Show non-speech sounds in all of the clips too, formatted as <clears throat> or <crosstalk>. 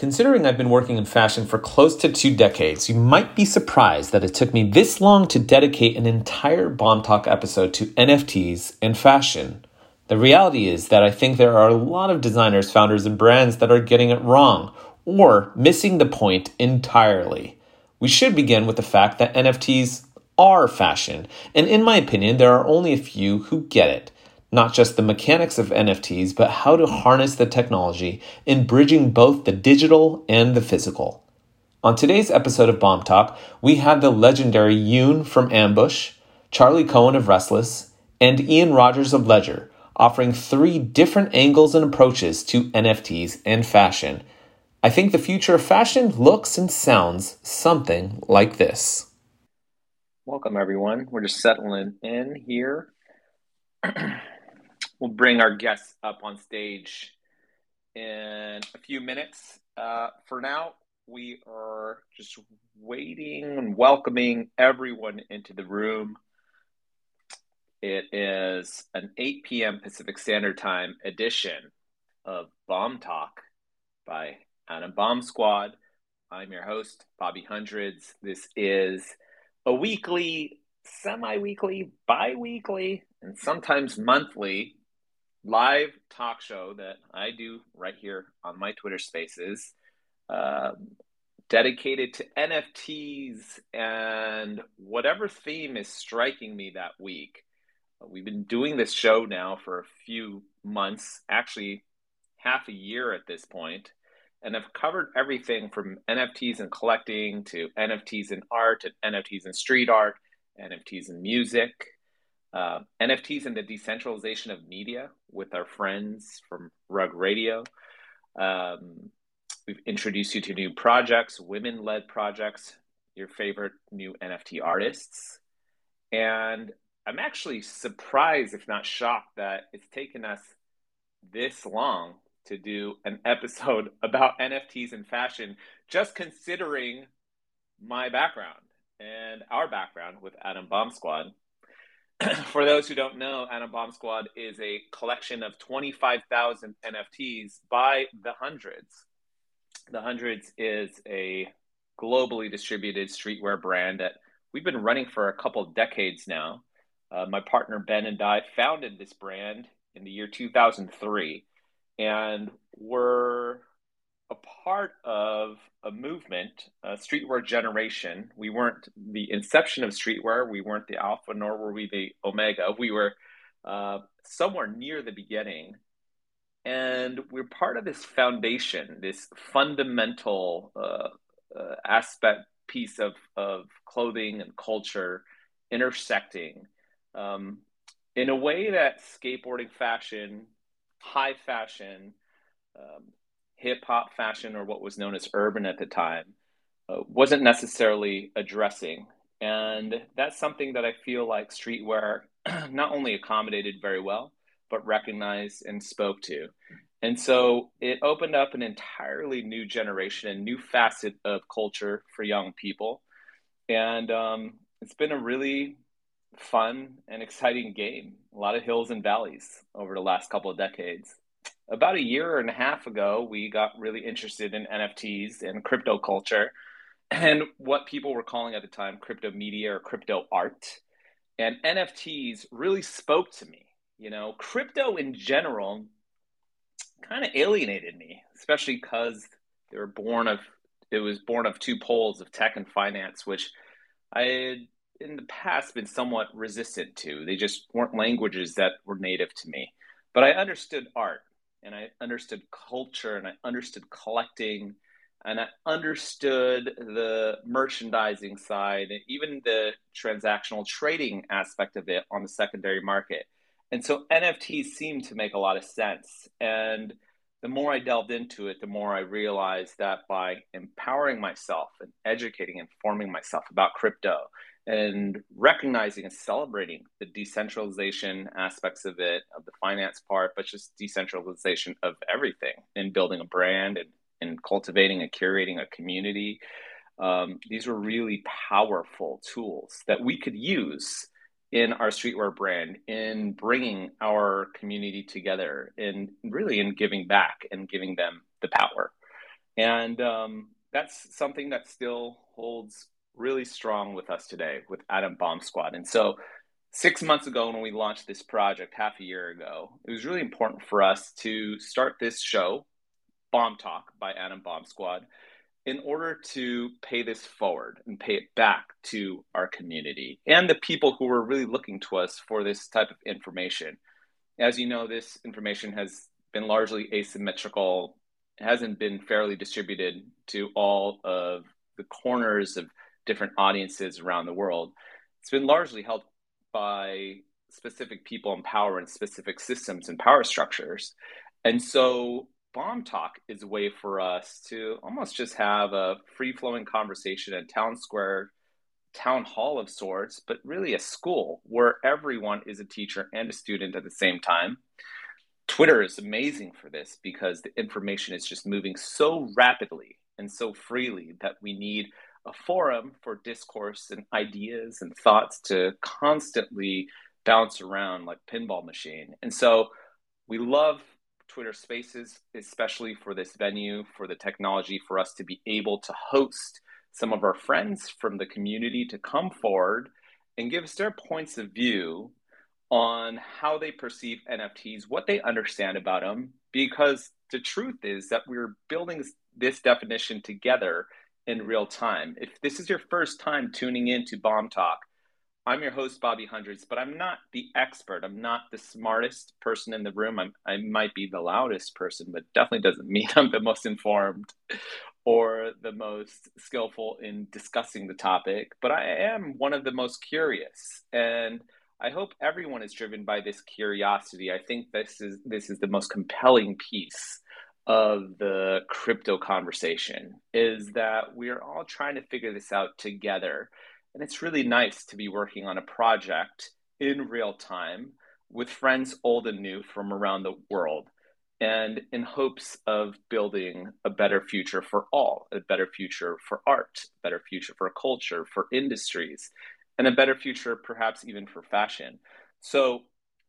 Considering I've been working in fashion for close to two decades, you might be surprised that it took me this long to dedicate an entire Bomb Talk episode to NFTs and fashion. The reality is that I think there are a lot of designers, founders, and brands that are getting it wrong or missing the point entirely. We should begin with the fact that NFTs are fashion, and in my opinion, there are only a few who get it not just the mechanics of NFTs, but how to harness the technology in bridging both the digital and the physical. On today's episode of Bomb Talk, we have the legendary Yoon from Ambush, Charlie Cohen of Restless, and Ian Rogers of Ledger, offering three different angles and approaches to NFTs and fashion. I think the future of fashion looks and sounds something like this. Welcome, everyone. We're just settling in here. <clears throat> we'll bring our guests up on stage in a few minutes. Uh, for now, we are just waiting and welcoming everyone into the room. It is an 8 p.m. Pacific Standard Time edition of Bomb Talk by Adam Bomb Squad. I'm your host, Bobby Hundreds. This is a weekly, semi weekly, bi weekly, and sometimes monthly live talk show that I do right here on my Twitter Spaces, uh, dedicated to NFTs and whatever theme is striking me that week. We've been doing this show now for a few months, actually half a year at this point, and I've covered everything from NFTs and collecting to NFTs in art and NFTs in street art, NFTs in music, uh, NFTs and the decentralization of media with our friends from Rug Radio. Um, we've introduced you to new projects, women led projects, your favorite new NFT artists. And I'm actually surprised, if not shocked, that it's taken us this long to do an <laughs> episode about NFTs and fashion, just considering my background and our background with Adam Bomb Squad. <clears throat> for those who don't know, Adam Bomb Squad is a collection of 25,000 NFTs by The Hundreds. The Hundreds is a globally distributed streetwear brand that we've been running for a couple decades now. Uh, my partner Ben and I founded this brand in the year 2003, and we're a part of a movement, a streetwear generation. We weren't the inception of streetwear. We weren't the alpha, nor were we the omega. We were uh, somewhere near the beginning. And we're part of this foundation, this fundamental uh, uh, aspect piece of, of clothing and culture intersecting um, in a way that skateboarding fashion, high fashion, um, hip hop fashion or what was known as urban at the time uh, wasn't necessarily addressing. And that's something that I feel like streetwear <clears throat> not only accommodated very well, but recognized and spoke to. And so it opened up an entirely new generation, a new facet of culture for young people. And um, it's been a really fun and exciting game. A lot of hills and valleys over the last couple of decades about a year and a half ago, we got really interested in NFTs and crypto culture <clears throat> and what people were calling at the time crypto media or crypto art. And NFTs really spoke to me. You know, crypto in general kind of alienated me, especially because they were born of it was born of two poles of tech and finance, which I had in the past been somewhat resistant to. They just weren't languages that were native to me. But I understood art and I understood culture and I understood collecting and I understood the merchandising side, even the transactional trading aspect of it on the secondary market. And so NFTs seemed to make a lot of sense. And the more I delved into it, the more I realized that by empowering myself and educating and forming myself about crypto and recognizing and celebrating the decentralization aspects of it, of the finance part, but just decentralization of everything in building a brand and, and cultivating and curating a community. Um, these were really powerful tools that we could use in our streetwear brand in bringing our community together and really in giving back and giving them the power And um, that's something that still holds really strong with us today with Adam Bomb Squad. And so, six months ago, when we launched this project, half a year ago, it was really important for us to start this show, Bomb Talk by Adam Bomb Squad, in order to pay this forward and pay it back to our community and the people who were really looking to us for this type of information. As you know, this information has been largely asymmetrical, hasn't been fairly distributed to all of the corners of different audiences around the world. It's been largely held by specific people in power and specific systems and power structures. And so Bomb Talk is a way for us to almost just have a free flowing conversation at Town Square, town hall of sorts, but really a school where everyone is a teacher and a student at the same time. Twitter is amazing for this because the information is just moving so rapidly and so freely that we need a forum for discourse and ideas and thoughts to constantly bounce around like pinball machine. And so we love Twitter Spaces, especially for this venue, for the technology, for us to be able to host some of our friends from the community to come forward and give us their points of view on how they perceive NFTs, what they understand about them, because the truth is that we're building this definition together in real time. If this is your first time tuning in to Bomb Talk, I'm your host, Bobby Hundreds, but I'm not the expert. I'm not the smartest person in the room. I'm, I might be the loudest person, but definitely doesn't mean <laughs> I'm the most informed or the most skillful in discussing the topic. But I am one of the most curious. And I hope everyone is driven by this curiosity. I think this is this is the most compelling piece of the crypto conversation is that we are all trying to figure this out together. And it's really nice to be working on a project in real time with friends old and new from around the world and in hopes of building a better future for all, a better future for art, a better future for culture, for industries, and a better future perhaps even for fashion. So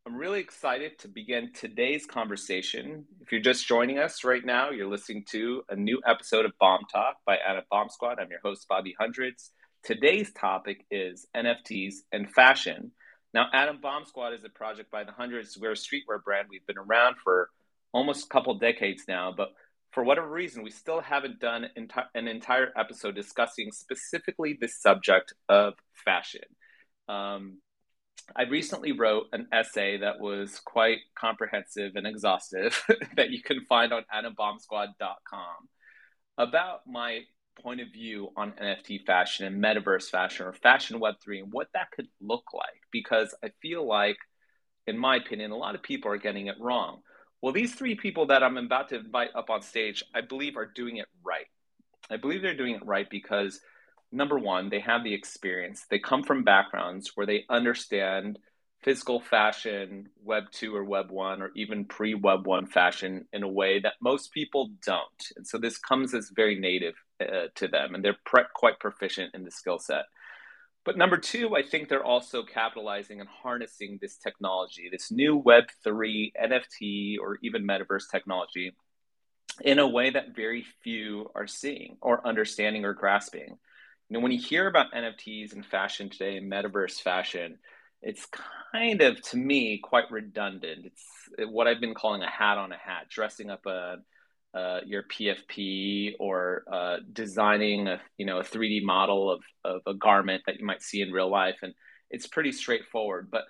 I'm really excited to begin today's conversation. If you're just joining us right now, you're listening to a new episode of Bomb Talk by Adam Bomb Squad. I'm your host, Bobby Hundreds. Today's topic is NFTs and fashion. Now, Adam Bomb Squad is a project by the Hundreds. We're a streetwear brand. We've been around for almost a couple decades now, but for whatever reason, we still haven't done enti- an entire episode discussing specifically the subject of fashion. Um, I recently wrote an essay that was quite comprehensive and exhaustive <laughs> that you can find on adambombsquad.com about my point of view on NFT fashion and metaverse fashion or fashion Web3 and what that could look like. Because I feel like, in my opinion, a lot of people are getting it wrong. Well, these three people that I'm about to invite up on stage, I believe are doing it right. I believe they're doing it right because number one, they have the experience. They come from backgrounds where they understand physical fashion, Web 2 or Web 1, or even pre Web 1 fashion in a way that most people don't. And so this comes as very native uh, to them, and they're pre- quite proficient in the skill set. But number two, I think they're also capitalizing and harnessing this technology, this new Web3, NFT, or even metaverse technology in a way that very few are seeing or understanding or grasping. You know, when you hear about NFTs and fashion today metaverse fashion, it's kind of to me quite redundant. It's what I've been calling a hat on a hat, dressing up a uh, your PFP or uh, designing a you know a 3D model of of a garment that you might see in real life, and it's pretty straightforward. But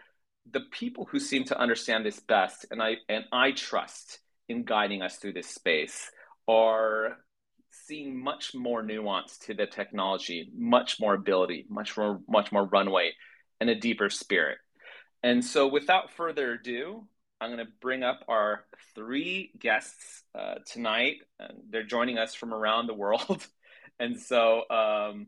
the people who seem to understand this best, and I and I trust in guiding us through this space, are seeing much more nuance to the technology, much more ability, much more much more runway, and a deeper spirit. And so, without further ado, I'm going to bring up our three guests uh, tonight. They're joining us from around the world, <laughs> and so um,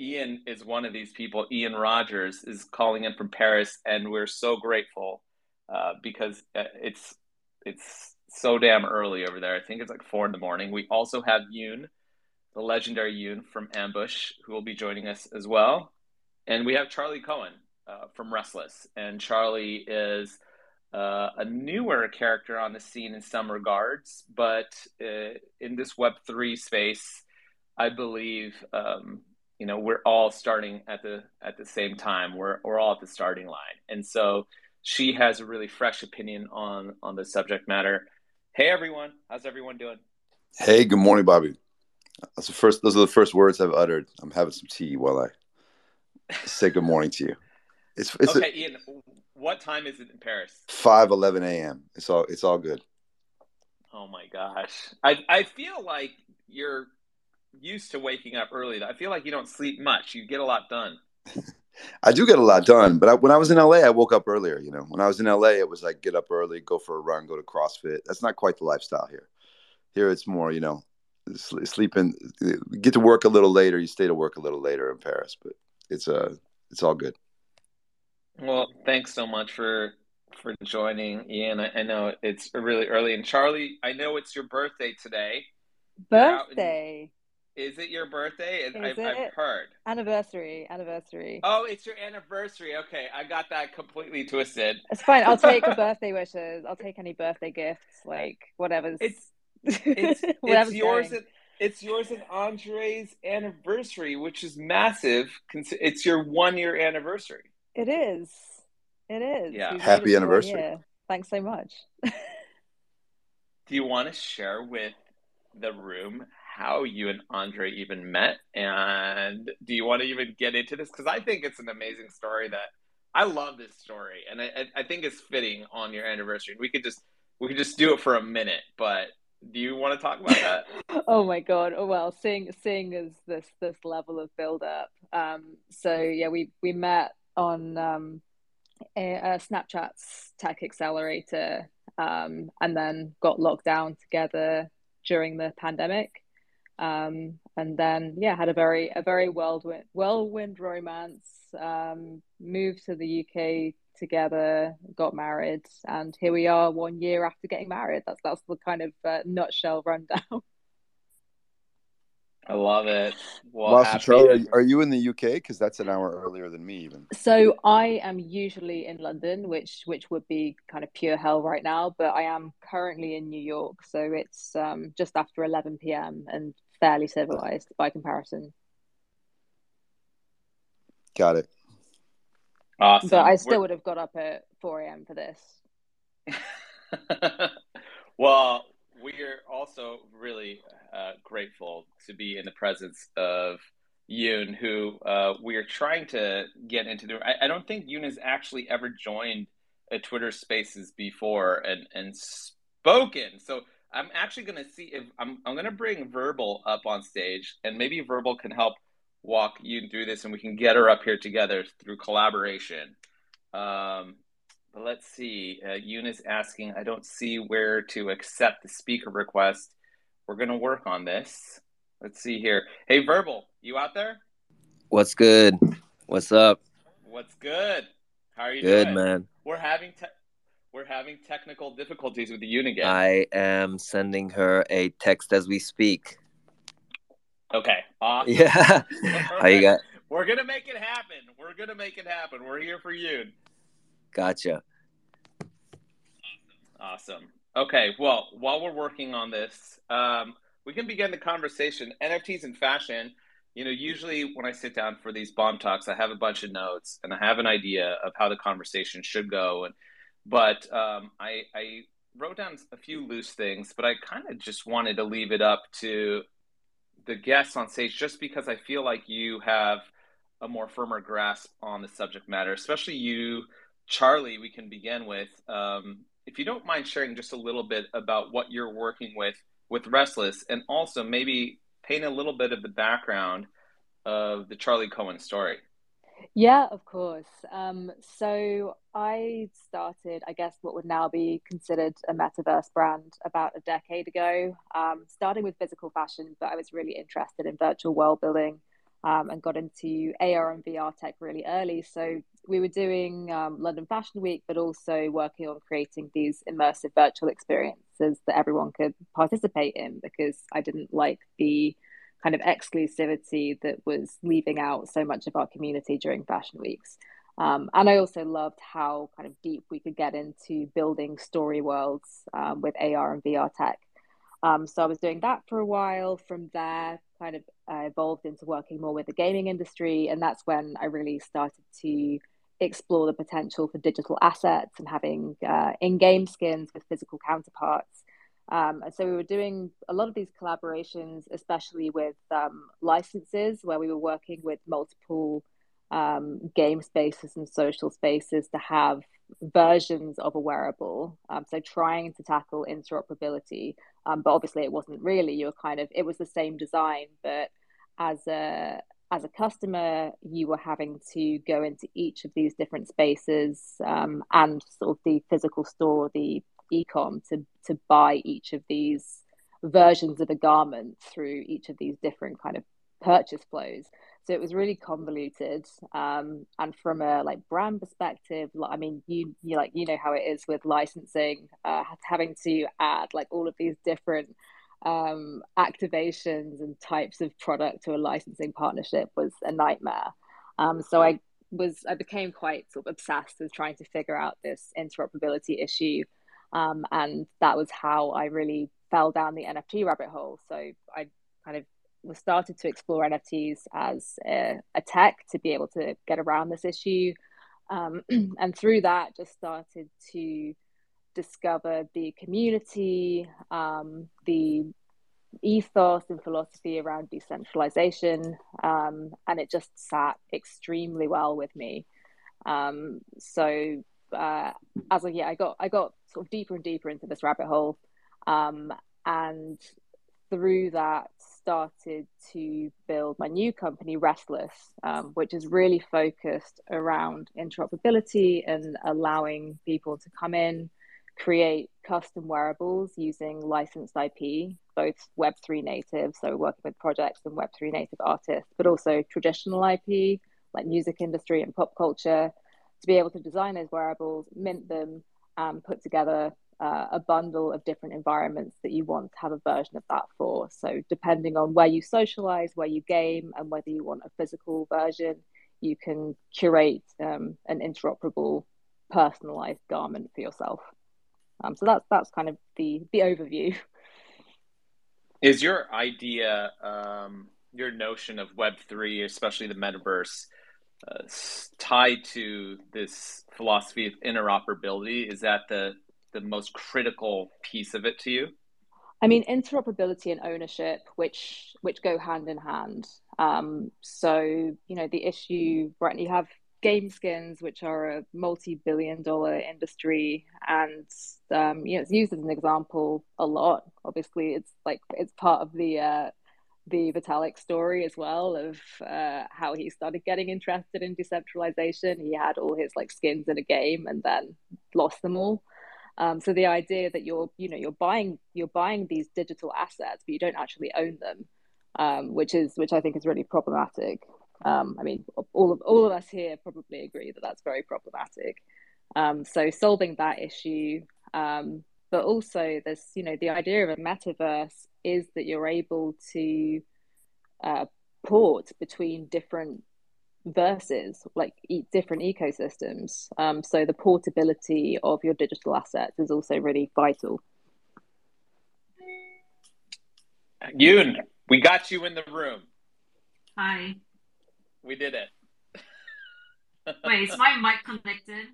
Ian is one of these people. Ian Rogers is calling in from Paris, and we're so grateful uh, because uh, it's it's so damn early over there. I think it's like four in the morning. We also have Yoon, the legendary Yoon from Ambush, who will be joining us as well. And we have Charlie Cohen uh, from Restless. And Charlie is uh, a newer character on the scene in some regards, but uh, in this Web three space, I believe um, you know we're all starting at the at the same time. We're we're all at the starting line, and so she has a really fresh opinion on on the subject matter. Hey everyone, how's everyone doing? Hey, good morning, Bobby. That's the first. Those are the first words I've uttered. I'm having some tea while I say good morning to you. It's, it's okay, a, Ian. What time is it in Paris? Five eleven a.m. It's all. It's all good. Oh my gosh, I I feel like you're used to waking up early. I feel like you don't sleep much. You get a lot done. <laughs> I do get a lot done, but I, when I was in LA, I woke up earlier. You know, when I was in LA, it was like get up early, go for a run, go to CrossFit. That's not quite the lifestyle here. Here, it's more, you know, sleeping, get to work a little later. You stay to work a little later in Paris, but it's uh, it's all good. Well, thanks so much for for joining, Ian. I, I know it's really early, and Charlie, I know it's your birthday today. Birthday. Is it your birthday? I've, I've, heard. Anniversary. Anniversary. Oh, it's your anniversary. Okay. I got that completely twisted. It's fine. I'll take <laughs> birthday wishes. I'll take any birthday gifts, like whatever's. It's, it's, <laughs> it's yours. And, it's yours and Andre's anniversary, which is massive. It's your one year anniversary. It is. It is. Yeah. Happy anniversary. Thanks so much. <laughs> Do you want to share with the room how you and Andre even met. And do you want to even get into this? Because I think it's an amazing story that I love this story, and I, I think it's fitting on your anniversary. We could just we could just do it for a minute, but do you want to talk about that? <laughs> oh my god! Oh well, seeing seeing as this this level of build up. Um, so yeah, we we met on um, a, a Snapchat's tech accelerator, um, and then got locked down together during the pandemic. Um, and then yeah, had a very a very whirlwind whirlwind romance. Um, moved to the UK together, got married, and here we are one year after getting married. That's that's the kind of uh, nutshell rundown. <laughs> I love it. Well, well Charlie, are you in the UK? Because that's an hour earlier than me, even. So I am usually in London, which which would be kind of pure hell right now. But I am currently in New York, so it's um, just after eleven p.m. and fairly civilized by comparison. Got it. Awesome. But I still We're... would have got up at four a.m. for this. <laughs> well, we're also really uh, grateful to be in the presence of Yoon, who uh, we are trying to get into the. I, I, don't think Yoon has actually ever joined a Twitter Spaces before and and spoken. So I'm actually going to see if I'm I'm going to bring Verbal up on stage, and maybe Verbal can help walk Yoon through this, and we can get her up here together through collaboration. Um, but let's see. Uh, is asking, I don't see where to accept the speaker request. We're going to work on this. Let's see here. Hey, Verbal, you out there? What's good? What's up? What's good? How are you good, doing? man. We're having te- we're having technical difficulties with the unit. I am sending her a text as we speak. Okay. Awesome. <laughs> Yeah. How you got? We're gonna make it happen. We're gonna make it happen. We're here for you. Gotcha. Awesome. Okay. Well, while we're working on this, um, we can begin the conversation. NFTs and fashion. You know, usually when I sit down for these bomb talks, I have a bunch of notes and I have an idea of how the conversation should go. And but um, I, I wrote down a few loose things, but I kind of just wanted to leave it up to the guests on stage, just because I feel like you have a more firmer grasp on the subject matter, especially you Charlie, we can begin with. Um, if you don't mind sharing just a little bit about what you're working with with Restless, and also maybe paint a little bit of the background of the Charlie Cohen story. Yeah, of course. Um, so I started, I guess, what would now be considered a metaverse brand about a decade ago, um, starting with physical fashion, but I was really interested in virtual world building um, and got into AR and VR tech really early. So we were doing um, London Fashion Week, but also working on creating these immersive virtual experiences that everyone could participate in because I didn't like the kind of exclusivity that was leaving out so much of our community during fashion weeks. Um, and I also loved how kind of deep we could get into building story worlds um, with AR and VR tech. Um, so I was doing that for a while. From there, kind of uh, evolved into working more with the gaming industry, and that's when I really started to explore the potential for digital assets and having uh, in-game skins with physical counterparts. Um, and so we were doing a lot of these collaborations, especially with um, licenses, where we were working with multiple um, game spaces and social spaces to have versions of a wearable. Um, so trying to tackle interoperability, um, but obviously it wasn't really. You were kind of it was the same design, but as a as a customer, you were having to go into each of these different spaces um, and sort of the physical store, the ecom, to to buy each of these versions of a garment through each of these different kind of purchase flows. So it was really convoluted um, and from a like brand perspective i mean you you like you know how it is with licensing uh, having to add like all of these different um, activations and types of product to a licensing partnership was a nightmare. Um, so i was i became quite sort of obsessed with trying to figure out this interoperability issue. Um, and that was how i really fell down the nft rabbit hole. So i kind of was started to explore NFTs as a, a, tech to be able to get around this issue. Um, <clears throat> and through that, just started to discover the community, um, the ethos and philosophy around decentralization. Um, and it just sat extremely well with me. Um, so uh, as of yeah, I got I got sort of deeper and deeper into this rabbit hole. Um, and through that started to build my new company restless um, which is really focused around interoperability and allowing people to come in create custom wearables using licensed ip both web3 native so working with projects and web3 native artists but also traditional ip like music industry and pop culture to be able to design those wearables mint them and put together uh, a bundle of different environments that you want to have a version of that for. So, depending on where you socialize, where you game, and whether you want a physical version, you can curate um, an interoperable, personalized garment for yourself. Um, so that's that's kind of the the overview. Is your idea, um, your notion of Web three, especially the metaverse, uh, tied to this philosophy of interoperability? Is that the the most critical piece of it to you? I mean, interoperability and ownership, which which go hand in hand. Um, so you know, the issue, right? You have game skins, which are a multi-billion-dollar industry, and um, you know, it's used as an example a lot. Obviously, it's like it's part of the uh, the Vitalik story as well of uh, how he started getting interested in decentralization. He had all his like skins in a game and then lost them all. Um, so the idea that you're, you know, you're buying you're buying these digital assets, but you don't actually own them, um, which is which I think is really problematic. Um, I mean, all of all of us here probably agree that that's very problematic. Um, so solving that issue, um, but also there's, you know, the idea of a metaverse is that you're able to uh, port between different verses, like different ecosystems. Um, so the portability of your digital assets is also really vital. Yoon, we got you in the room. Hi. We did it. <laughs> Wait, is my mic connected?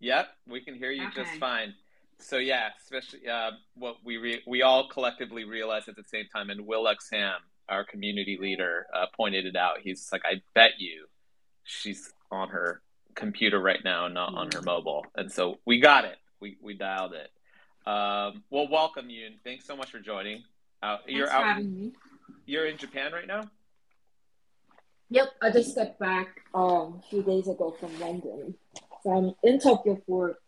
Yep, we can hear you okay. just fine. So yeah, especially uh, what we re- we all collectively realized at the same time, and Will Exham our community leader, uh, pointed it out. He's like, I bet you she's on her computer right now, not on her mm. mobile. And so we got it. We we dialed it. Um, well, welcome you, and thanks so much for joining. Uh, you're out. having me. You're in Japan right now. Yep, I just got back um, a few days ago from London. So I'm in Tokyo for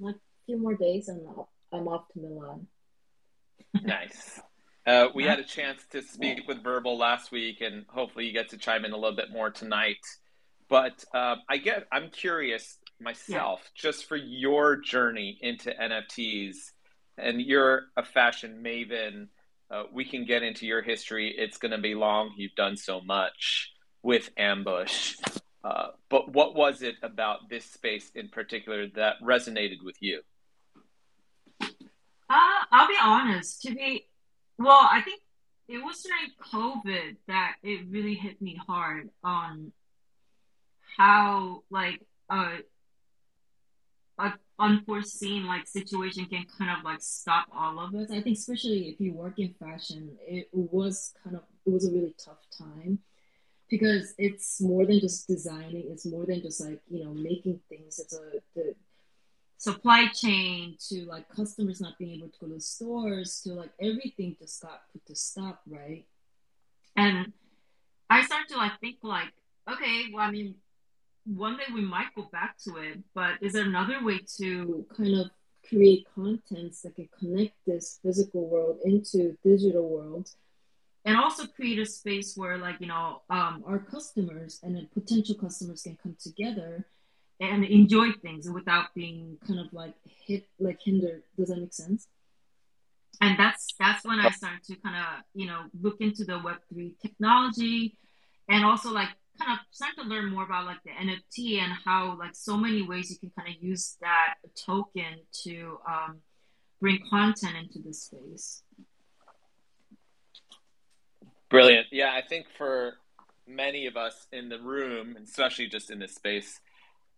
like a few more days, and I'm off to Milan. nice. Uh, we had a chance to speak with Verbal last week, and hopefully you get to chime in a little bit more tonight. But uh, I get, I'm curious myself, yeah. just for your journey into NFTs, and you're a fashion maven. Uh, we can get into your history. It's going to be long. You've done so much with Ambush. Uh, but what was it about this space in particular that resonated with you? Uh, I'll be honest. To be, well, I think it was during COVID that it really hit me hard on how like a unforeseen like situation can kind of like stop all of us. I think especially if you work in fashion, it was kind of it was a really tough time because it's more than just designing. It's more than just like you know making things. It's a the supply chain to like customers not being able to go to stores to like everything just got put to stop, right? And I start to like think like, okay, well, I mean, one day we might go back to it, but is there another way to kind of create contents that can connect this physical world into digital world and also create a space where like you know um, our customers and potential customers can come together and enjoy things without being kind of like hit like hindered does that make sense and that's that's when i started to kind of you know look into the web3 technology and also like kind of start to learn more about like the NFT and how like so many ways you can kind of use that token to um, bring content into the space. Brilliant. Yeah, I think for many of us in the room, especially just in this space,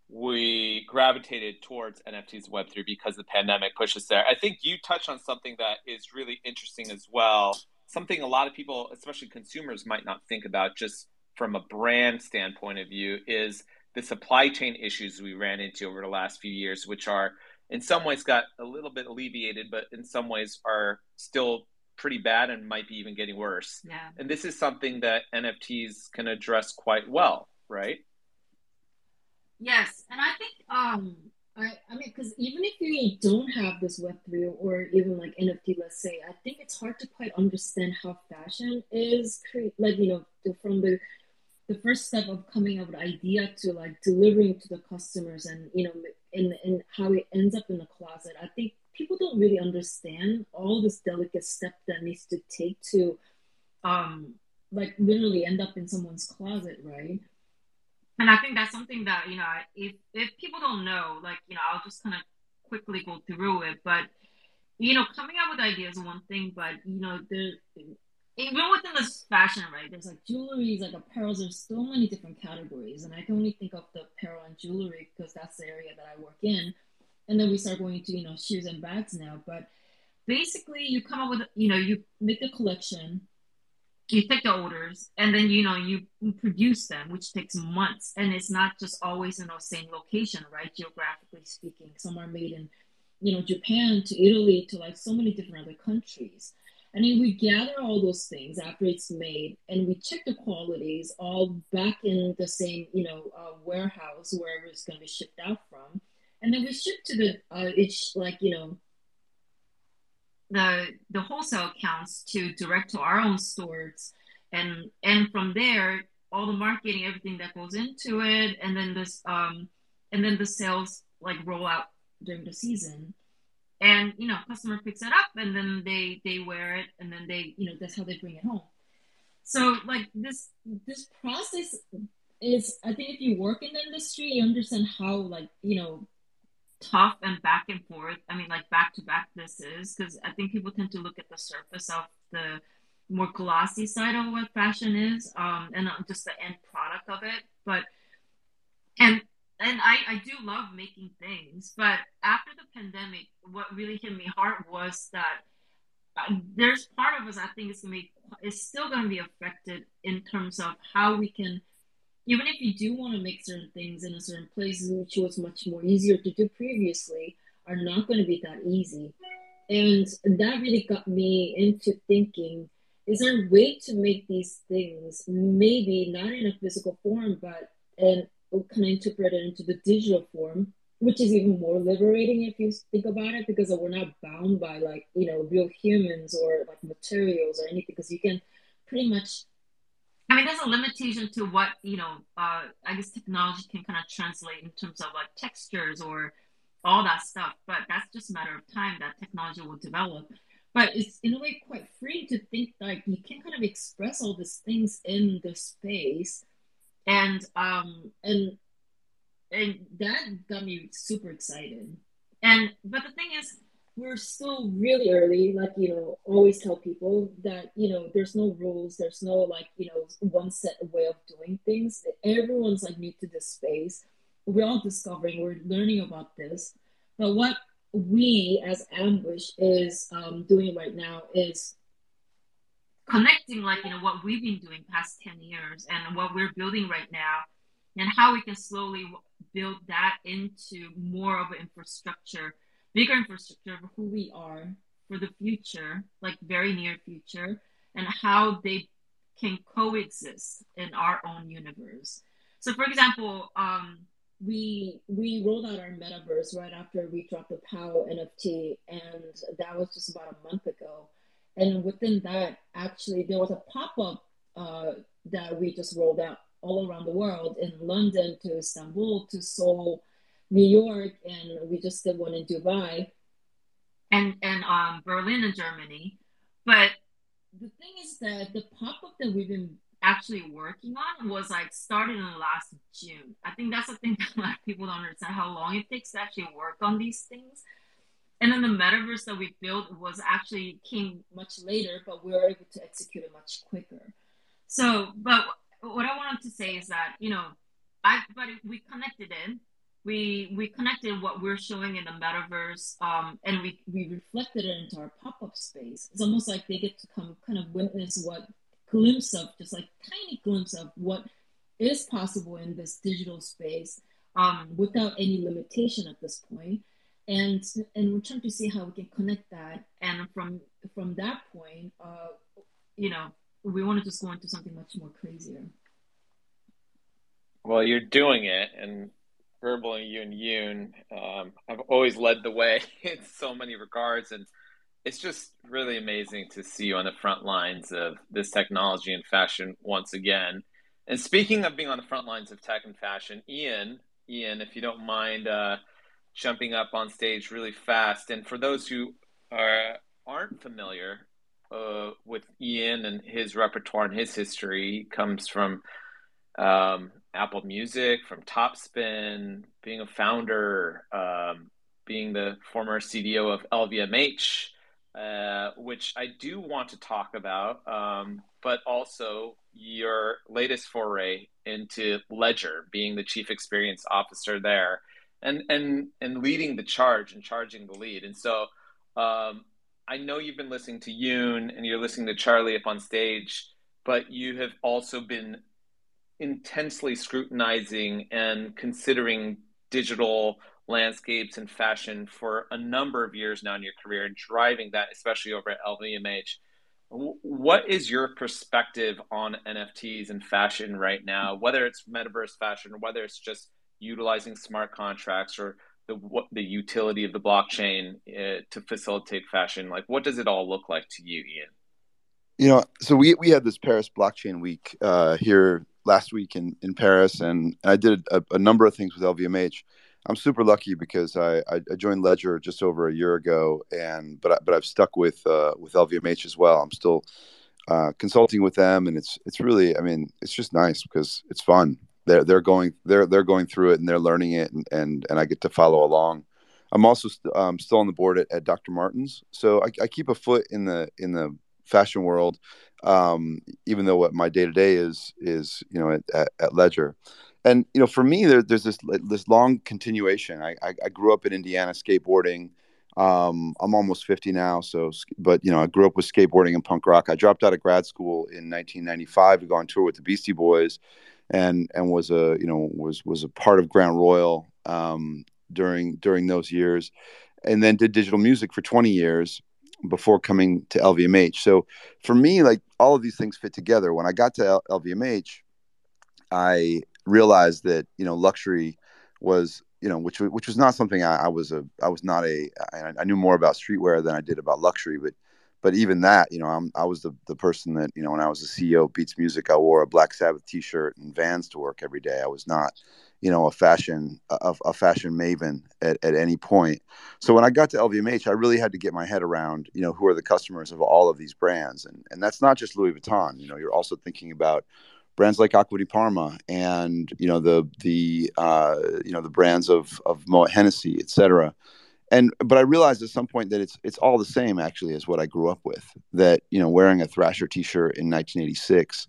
we gravitated towards NFTs Web3 because the pandemic pushed us there. I think you touched on something that is really interesting as well. Something a lot of people, especially consumers, might not think about just from a brand standpoint of view is the supply chain issues we ran into over the last few years, which are in some ways got a little bit alleviated, but in some ways are still pretty bad and might be even getting worse. Yeah. And this is something that NFTs can address quite well, right? Yes, and I think um I, I mean, because even if you don't have this Web3 or even like NFT, let's say, I think it's hard to quite understand how fashion is, create like, you know, from the the first step of coming up with idea to like delivering to the customers and you know and, and how it ends up in the closet i think people don't really understand all this delicate step that needs to take to um like literally end up in someone's closet right and i think that's something that you know if if people don't know like you know i'll just kind of quickly go through it but you know coming up with ideas is one thing but you know there even within this fashion, right? There's like jewelry, like apparel. There's so many different categories, and I can only think of the apparel and jewelry because that's the area that I work in. And then we start going to you know shoes and bags now. But basically, you come up with you know you make a collection, you take the orders, and then you know you produce them, which takes months, and it's not just always in the same location, right? Geographically speaking, some are made in you know Japan to Italy to like so many different other countries and then we gather all those things after it's made and we check the qualities all back in the same, you know, uh, warehouse, wherever it's going to be shipped out from. And then we ship to the, uh, it's like, you know, the, the wholesale accounts to direct to our own stores. And, and from there, all the marketing, everything that goes into it. And then this, um, and then the sales like roll out during the season and you know customer picks it up and then they they wear it and then they you know that's how they bring it home so like this this process is i think if you work in the industry you understand how like you know tough and back and forth. I mean like back to back this is because i think people tend to look at the surface of the more glossy side of what fashion is um and just the end product of it. But and and I, I do love making things, but after the pandemic, what really hit me hard was that uh, there's part of us I think is gonna be is still gonna be affected in terms of how we can, even if you do want to make certain things in a certain place, which was much more easier to do previously, are not going to be that easy, and that really got me into thinking: is there a way to make these things maybe not in a physical form, but and kind of interpret it into the digital form, which is even more liberating if you think about it, because we're not bound by like you know real humans or like materials or anything, because you can pretty much. I mean, there's a limitation to what you know. Uh, I guess technology can kind of translate in terms of like textures or all that stuff, but that's just a matter of time that technology will develop. But it's in a way quite free to think like you can kind of express all these things in the space and um and and that got me super excited. And but the thing is, we're still really early. Like you know, always tell people that you know there's no rules, there's no like you know one set way of doing things. Everyone's like new to this space. We're all discovering, we're learning about this. But what we as Ambush is um, doing right now is connecting like you know what we've been doing past 10 years and what we're building right now and how we can slowly build that into more of an infrastructure bigger infrastructure of who we are for the future like very near future and how they can coexist in our own universe so for example um, we we rolled out our metaverse right after we dropped the POW NFT, and that was just about a month ago. And within that, actually, there was a pop up uh, that we just rolled out all around the world in London to Istanbul to Seoul, New York, and we just did one in Dubai and, and um, Berlin in Germany. But the thing is that the pop up that we've been actually working on was like started in last June. I think that's the thing <laughs> that a lot of people don't understand how long it takes to actually work on these things. And then the metaverse that we built was actually came much later, but we were able to execute it much quicker. So, but what I wanted to say is that you know, I but we connected it. We we connected what we're showing in the metaverse, um, and we we reflected it into our pop up space. It's almost like they get to come kind of witness what glimpse of just like tiny glimpse of what is possible in this digital space um, without any limitation at this point. And and we're trying to see how we can connect that. And from from that point uh you know we want to just go into something much more crazier. Well you're doing it and verbal and Yoon Yoon um, have always led the way <laughs> in so many regards and it's just really amazing to see you on the front lines of this technology and fashion once again and speaking of being on the front lines of tech and fashion ian ian if you don't mind uh, jumping up on stage really fast. And for those who are aren't familiar uh, with Ian and his repertoire and his history, he comes from um, Apple Music, from Topspin, being a founder, um, being the former CDO of LVMH, uh, which I do want to talk about, um, but also your latest foray into Ledger, being the chief experience officer there and and and leading the charge and charging the lead. And so um, I know you've been listening to Yoon and you're listening to Charlie up on stage, but you have also been intensely scrutinizing and considering digital landscapes and fashion for a number of years now in your career and driving that, especially over at LVMH. What is your perspective on NFTs and fashion right now, whether it's metaverse fashion or whether it's just utilizing smart contracts or the what the utility of the blockchain uh, to facilitate fashion like what does it all look like to you ian you know so we we had this paris blockchain week uh, here last week in in paris and i did a, a, number of things with lvmh i'm super lucky because I, I joined ledger just over a year ago and but I, but i've stuck with uh, with lvmh as well i'm still uh, consulting with them and it's it's really i mean it's just nice because it's fun they're they're going they're they're going through it and they're learning it and and, and I get to follow along. I'm also st- um, still on the board at, at Dr. Martens, so I, I, keep a foot in the in the fashion world, um, even though what my day to day is is you know at, at, at, Ledger, and you know for me there, there's this this long continuation. I, I, I grew up in Indiana skateboarding. Um, I'm almost 50 now, so but you know I grew up with skateboarding and punk rock. I dropped out of grad school in 1995 to go on tour with the Beastie Boys and and was a you know was was a part of Grand Royal um, during during those years, and then did digital music for 20 years before coming to LVMH. So for me, like all of these things fit together. When I got to L- LVMH, I realized that you know luxury was you know which which was not something I, I was a I was not a I, I knew more about streetwear than I did about luxury, but but even that, you know, I'm, I was the, the person that, you know, when I was the CEO of Beats Music, I wore a Black Sabbath t-shirt and Vans to work every day. I was not, you know, a fashion, a, a fashion maven at, at any point. So when I got to LVMH, I really had to get my head around, you know, who are the customers of all of these brands. And, and that's not just Louis Vuitton, you know, you're also thinking about brands like Acqua di Parma and you know the the uh, you know the brands of of Moet Hennessy, et cetera. And but I realized at some point that it's it's all the same actually as what I grew up with. That you know wearing a Thrasher T-shirt in 1986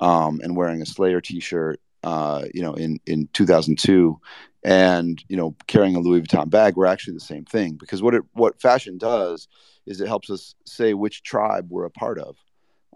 um, and wearing a Slayer T-shirt uh, you know in in 2002 and you know carrying a Louis Vuitton bag were actually the same thing because what it what fashion does is it helps us say which tribe we're a part of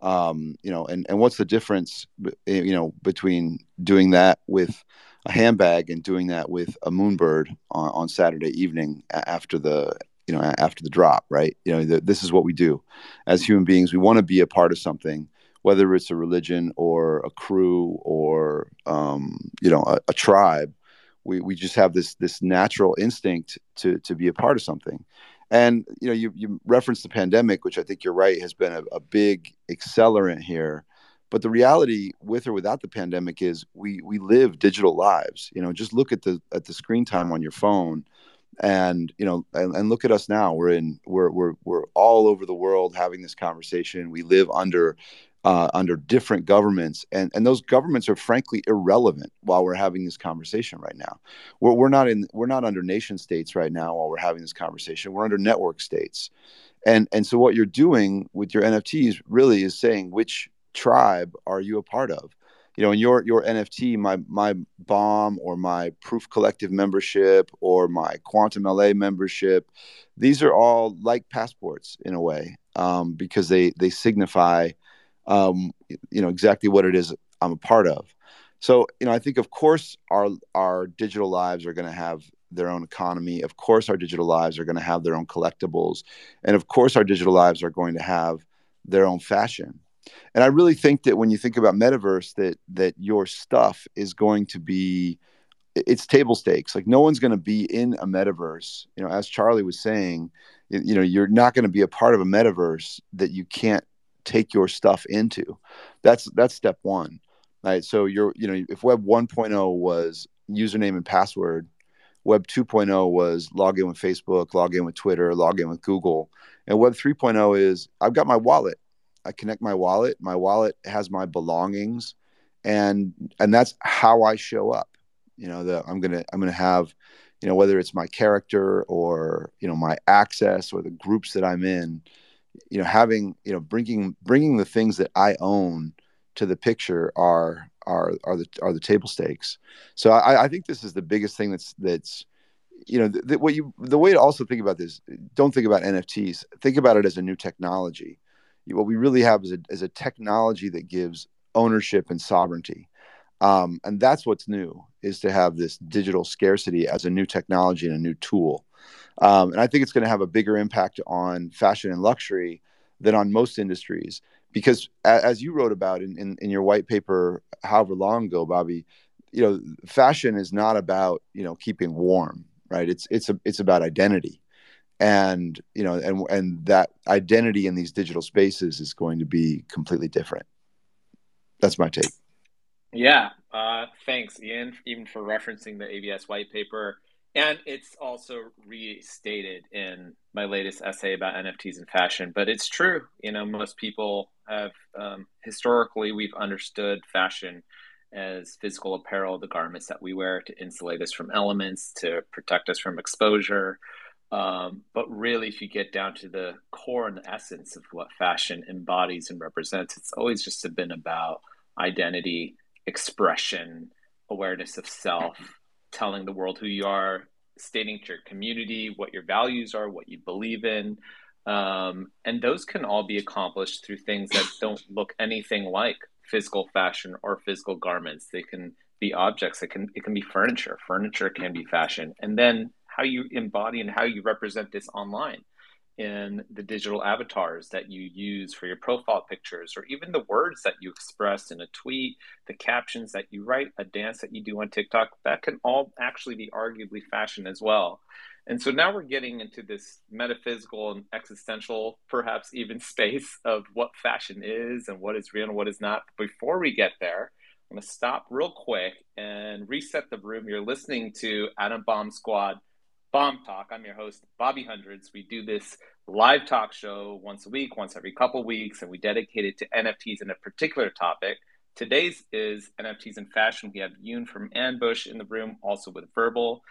um, you know, and, and what's the difference, eh, you know, between doing that with a handbag and doing that with a moonbird on, on Saturday evening after the, you know, after the drop, right? You know, the, this is what we do as human beings. We want to be a part of something, whether it's a religion or a crew or, um, you know, a, a tribe. We, we just have this this natural instinct to to be a part of something and you know, you you referenced the pandemic, which I think you're right has been a, a big accelerant here. But the reality, with or without the pandemic, is we we live digital lives. You know, just look at the at the screen time on your phone, and you know, and, and look at us now. We're in we're we're we're all over the world having this conversation. We live under uh, under different governments, and and those governments are frankly irrelevant while we're having this conversation right now. We're we're not in we're not under nation states right now while we're having this conversation. We're under network states, and and so what you're doing with your NFTs really is saying which tribe are you a part of. You know, in your your NFT, my my bomb or my Proof Collective membership or my Quantum LA membership, these are all like passports in a way um, because they they signify um, you know exactly what it is I'm a part of. So you know, I think of course our our digital lives are going to have their own economy. Of course, our digital lives are going to have their own collectibles, and of course, our digital lives are going to have their own fashion. And I really think that when you think about metaverse, that that your stuff is going to be it's table stakes. Like no one's going to be in a metaverse. You know, as Charli was saying, you know, you're not going to be a part of a metaverse that you can't take your stuff into. That's that's step one. Right. So you're you know if Web 1.0 was username and password, Web 2.0 was log in with Facebook, log in with Twitter, log in with Google, and Web 3.0 is I've got my wallet. I connect my wallet. My wallet has my belongings, and and that's how I show up. You know, that I'm gonna I'm gonna have, you know, whether it's my character or you know my access or the groups that I'm in you know having you know bringing bringing the things that i own to the picture are are are the are the table stakes. So i i think this is the biggest thing that's that's you know what you the way to also think about this don't think about nfts think about it as a new technology. What we really have is a, is a technology that gives ownership and sovereignty. Um, and that's what's new is to have this digital scarcity as a new technology and a new tool um, and I think it's going to have a bigger impact on fashion and luxury than on most industries. Because as you wrote about in, in, in your white paper, however long ago, Bobby, you know, fashion is not about, you know, keeping warm, right? It's, it's, a, it's about identity. And, you know, and, and that identity in these digital spaces is going to be completely different. That's my take. Yeah. Uh, thanks, Ian, even for referencing the ABS white paper. And it's also restated in my latest essay about NFTs and fashion. But it's true. You know, most people have um, historically, we've understood fashion as physical apparel, the garments that we wear to insulate us from elements, to protect us from exposure. Um, but really, if you get down to the core and the essence of what fashion embodies and represents, it's always just been about identity, expression, awareness of self telling the world who you are, stating to your community what your values are, what you believe in. Um, and those can all be accomplished through things that don't look anything like physical fashion or physical garments. They can be objects. It can it can be furniture. Furniture can be fashion. And then how you embody and how you represent this online in the digital avatars that you use for your profile pictures, or even the words that you express in a tweet, the captions that you write, a dance that you do on TikTok, that can all actually be arguably fashion as well. And so now we're getting into this metaphysical and existential, perhaps even <laughs> space of what fashion is and what is real and what is not. Before we get there, I'm going to stop real quick and reset the room. You're listening to Adam Bomb Squad Bomb Talk. I'm your host, Bobby Hundreds. We do this live talk show once a week, once every couple weeks, and we dedicate it to NFTs and a particular topic. Today's is NFTs in fashion. We have Yoon from Ambush in the room, also with Verbal.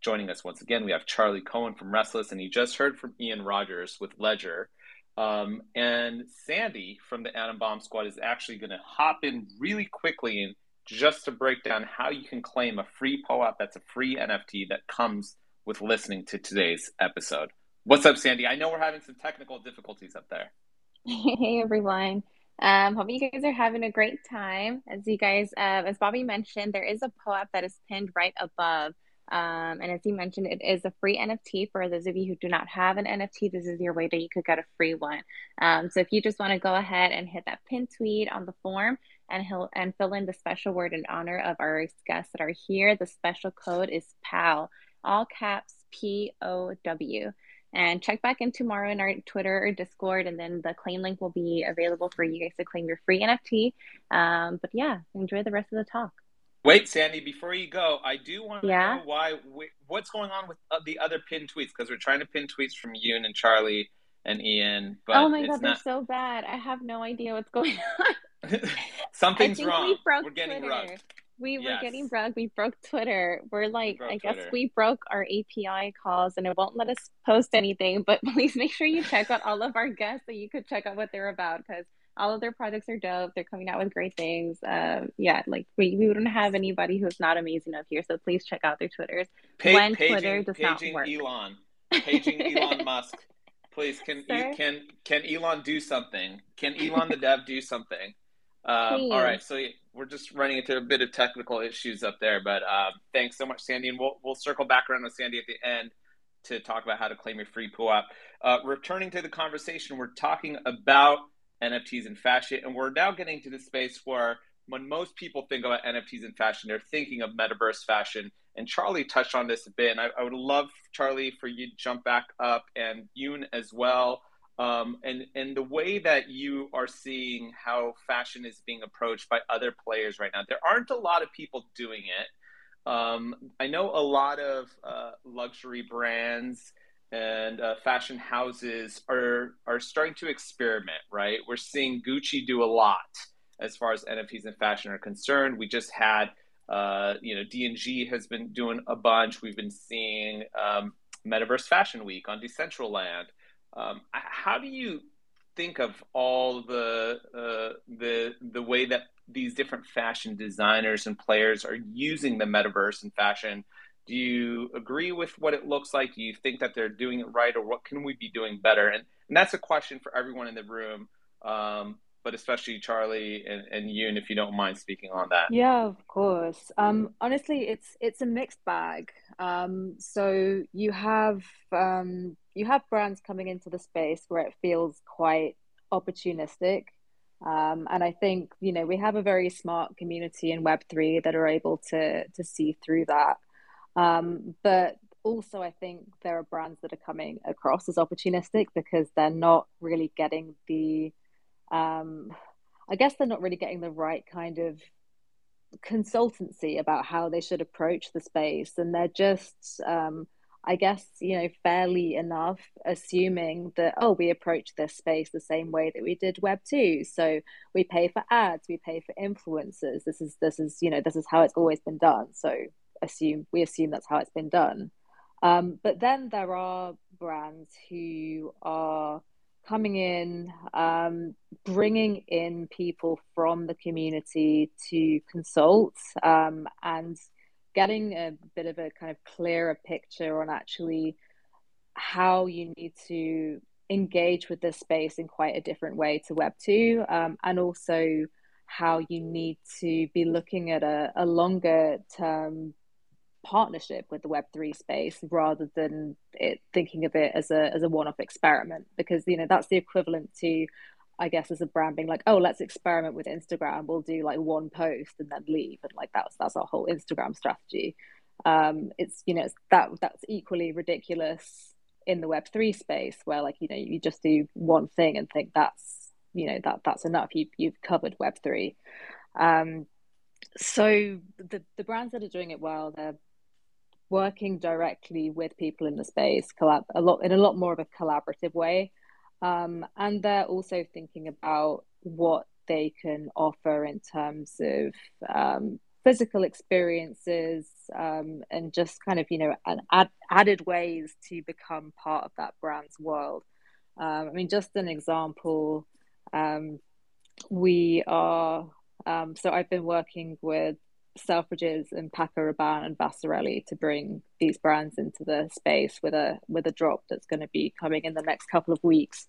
Joining us once again, we have Charli Cohen from RSTLSS, and you just heard from Ian Rogers with Ledger. Um, and Sandy from the Adam Bomb Squad is actually going to hop in really quickly and just to break down how you can claim a free POAP that's a free NFT that comes with listening to today's episode. What's up, Sandy? I know we're having some technical difficulties up there. <laughs> Hey everyone. Um, hope you guys are having a great time. As you guys, uh, as Bobby mentioned, there is a POAP that is pinned right above. Um, and as he mentioned, it is a free NFT for those of you who do not have an NFT. This is your way that you could get a free one. Um, so if you just want to go ahead and hit that pin tweet on the form and he'll and fill in the special word in honor of our guests that are here, the special code is POW, all caps P O W. And check back in tomorrow in our Twitter or Discord, and then the claim link will be available for you guys to claim your free NFT. Um, but yeah, enjoy the rest of the talk. Wait, Sandy, before you go, I do want to Yeah. know why what's going on with uh, the other pin tweets because we're trying to pin tweets from Yoon and Charli and Ian, but oh my it's god, not. they're so bad. I have no idea what's going <laughs> on. <laughs> Something's wrong. we We're getting Twitter. rugged. We were Yes. getting broke. We broke Twitter. We're like, broke I guess we broke our API calls and it won't let us post anything. But <laughs> please make sure you check out all of our guests so you could check out what they're about because all of their projects are dope. They're coming out with great things. Um, yeah, like we, we wouldn't have anybody who's not amazing up here. So please check out their Twitters. Pa- when paging, Twitter does not paging work. Elon, <laughs> paging Elon Musk. Please, can Sir? can can Elon do something? Can Elon the dev do something? Um, all right, so we're just running into a bit of technical issues up there, but um, thanks so much, Sandy, and we'll we'll circle back around with Sandy at the end to talk about how to claim your free POAP. Uh, returning to the conversation, we're talking about NFTs and fashion, and we're now getting to the space where when most people think about NFTs and fashion, they're thinking of metaverse fashion. And Charli touched on this a bit, and I, I would love Charli for you to jump back up and Yoon as well. Um, and and the way that you are seeing how fashion is being approached by other players right now, there aren't a lot of people doing it. Um, I know a lot of uh, luxury brands and uh, fashion houses are are starting to experiment. Right, we're seeing Gucci do a lot as far as NFTs and fashion are concerned. We just had, uh, you know, D and G has been doing a bunch. We've been seeing um, Metaverse Fashion Week on Decentraland. Um, how do you think of all the uh, the the way that these different fashion designers and players are using the metaverse and fashion? Do you agree with what it looks like? Do you think that they're doing it right, or what can we be doing better? And, and that's a question for everyone in the room, um, but especially Charli and, and Yoon, if you don't mind speaking on that. Yeah, of course. Um, honestly, it's it's a mixed bag. Um, so you have um, you have brands coming into the space where it feels quite opportunistic. Um, and I think, you know, we have a very smart community in Web3 that are able to to see through that. Um, but also, I think there are brands that are coming across as opportunistic because they're not really getting the, um, I guess they're not really getting the right kind of consultancy about how they should approach the space. And they're just, um, I guess, you know, fairly enough assuming that, oh, we approach this space the same way that we did Web 2. So we pay for ads, we pay for influencers. This is, this is, you know, this is how it's always been done. So assume, we assume that's how it's been done. Um, but then there are brands who are coming in, um, bringing in people from the community to consult um, and getting a bit of a kind of clearer picture on actually how you need to engage with this space in quite a different way to Web 2 um, and also how you need to be looking at a, a longer term partnership with the web3 space rather than it thinking of it as a as a one-off experiment because you know that's the equivalent to i guess as a brand being like oh let's experiment with instagram. We'll do like one post and then leave. And like that's that's our whole instagram strategy. Um it's you know it's that that's equally ridiculous in the web3 space where like you know you just do one thing and think that's you know that that's enough. You you've covered web3 um so the the brands that are doing it well they're working directly with people in the space collab a lot in a lot more of a collaborative way um, and they're also thinking about what they can offer in terms of um, physical experiences um, and just kind of you know ad- added ways to become part of that brand's world. Um, i mean just an example um, we are um, so i've been working with selfridges and paco rabanne and Vasarely to bring these brands into the space with a with a drop that's going to be coming in the next couple of weeks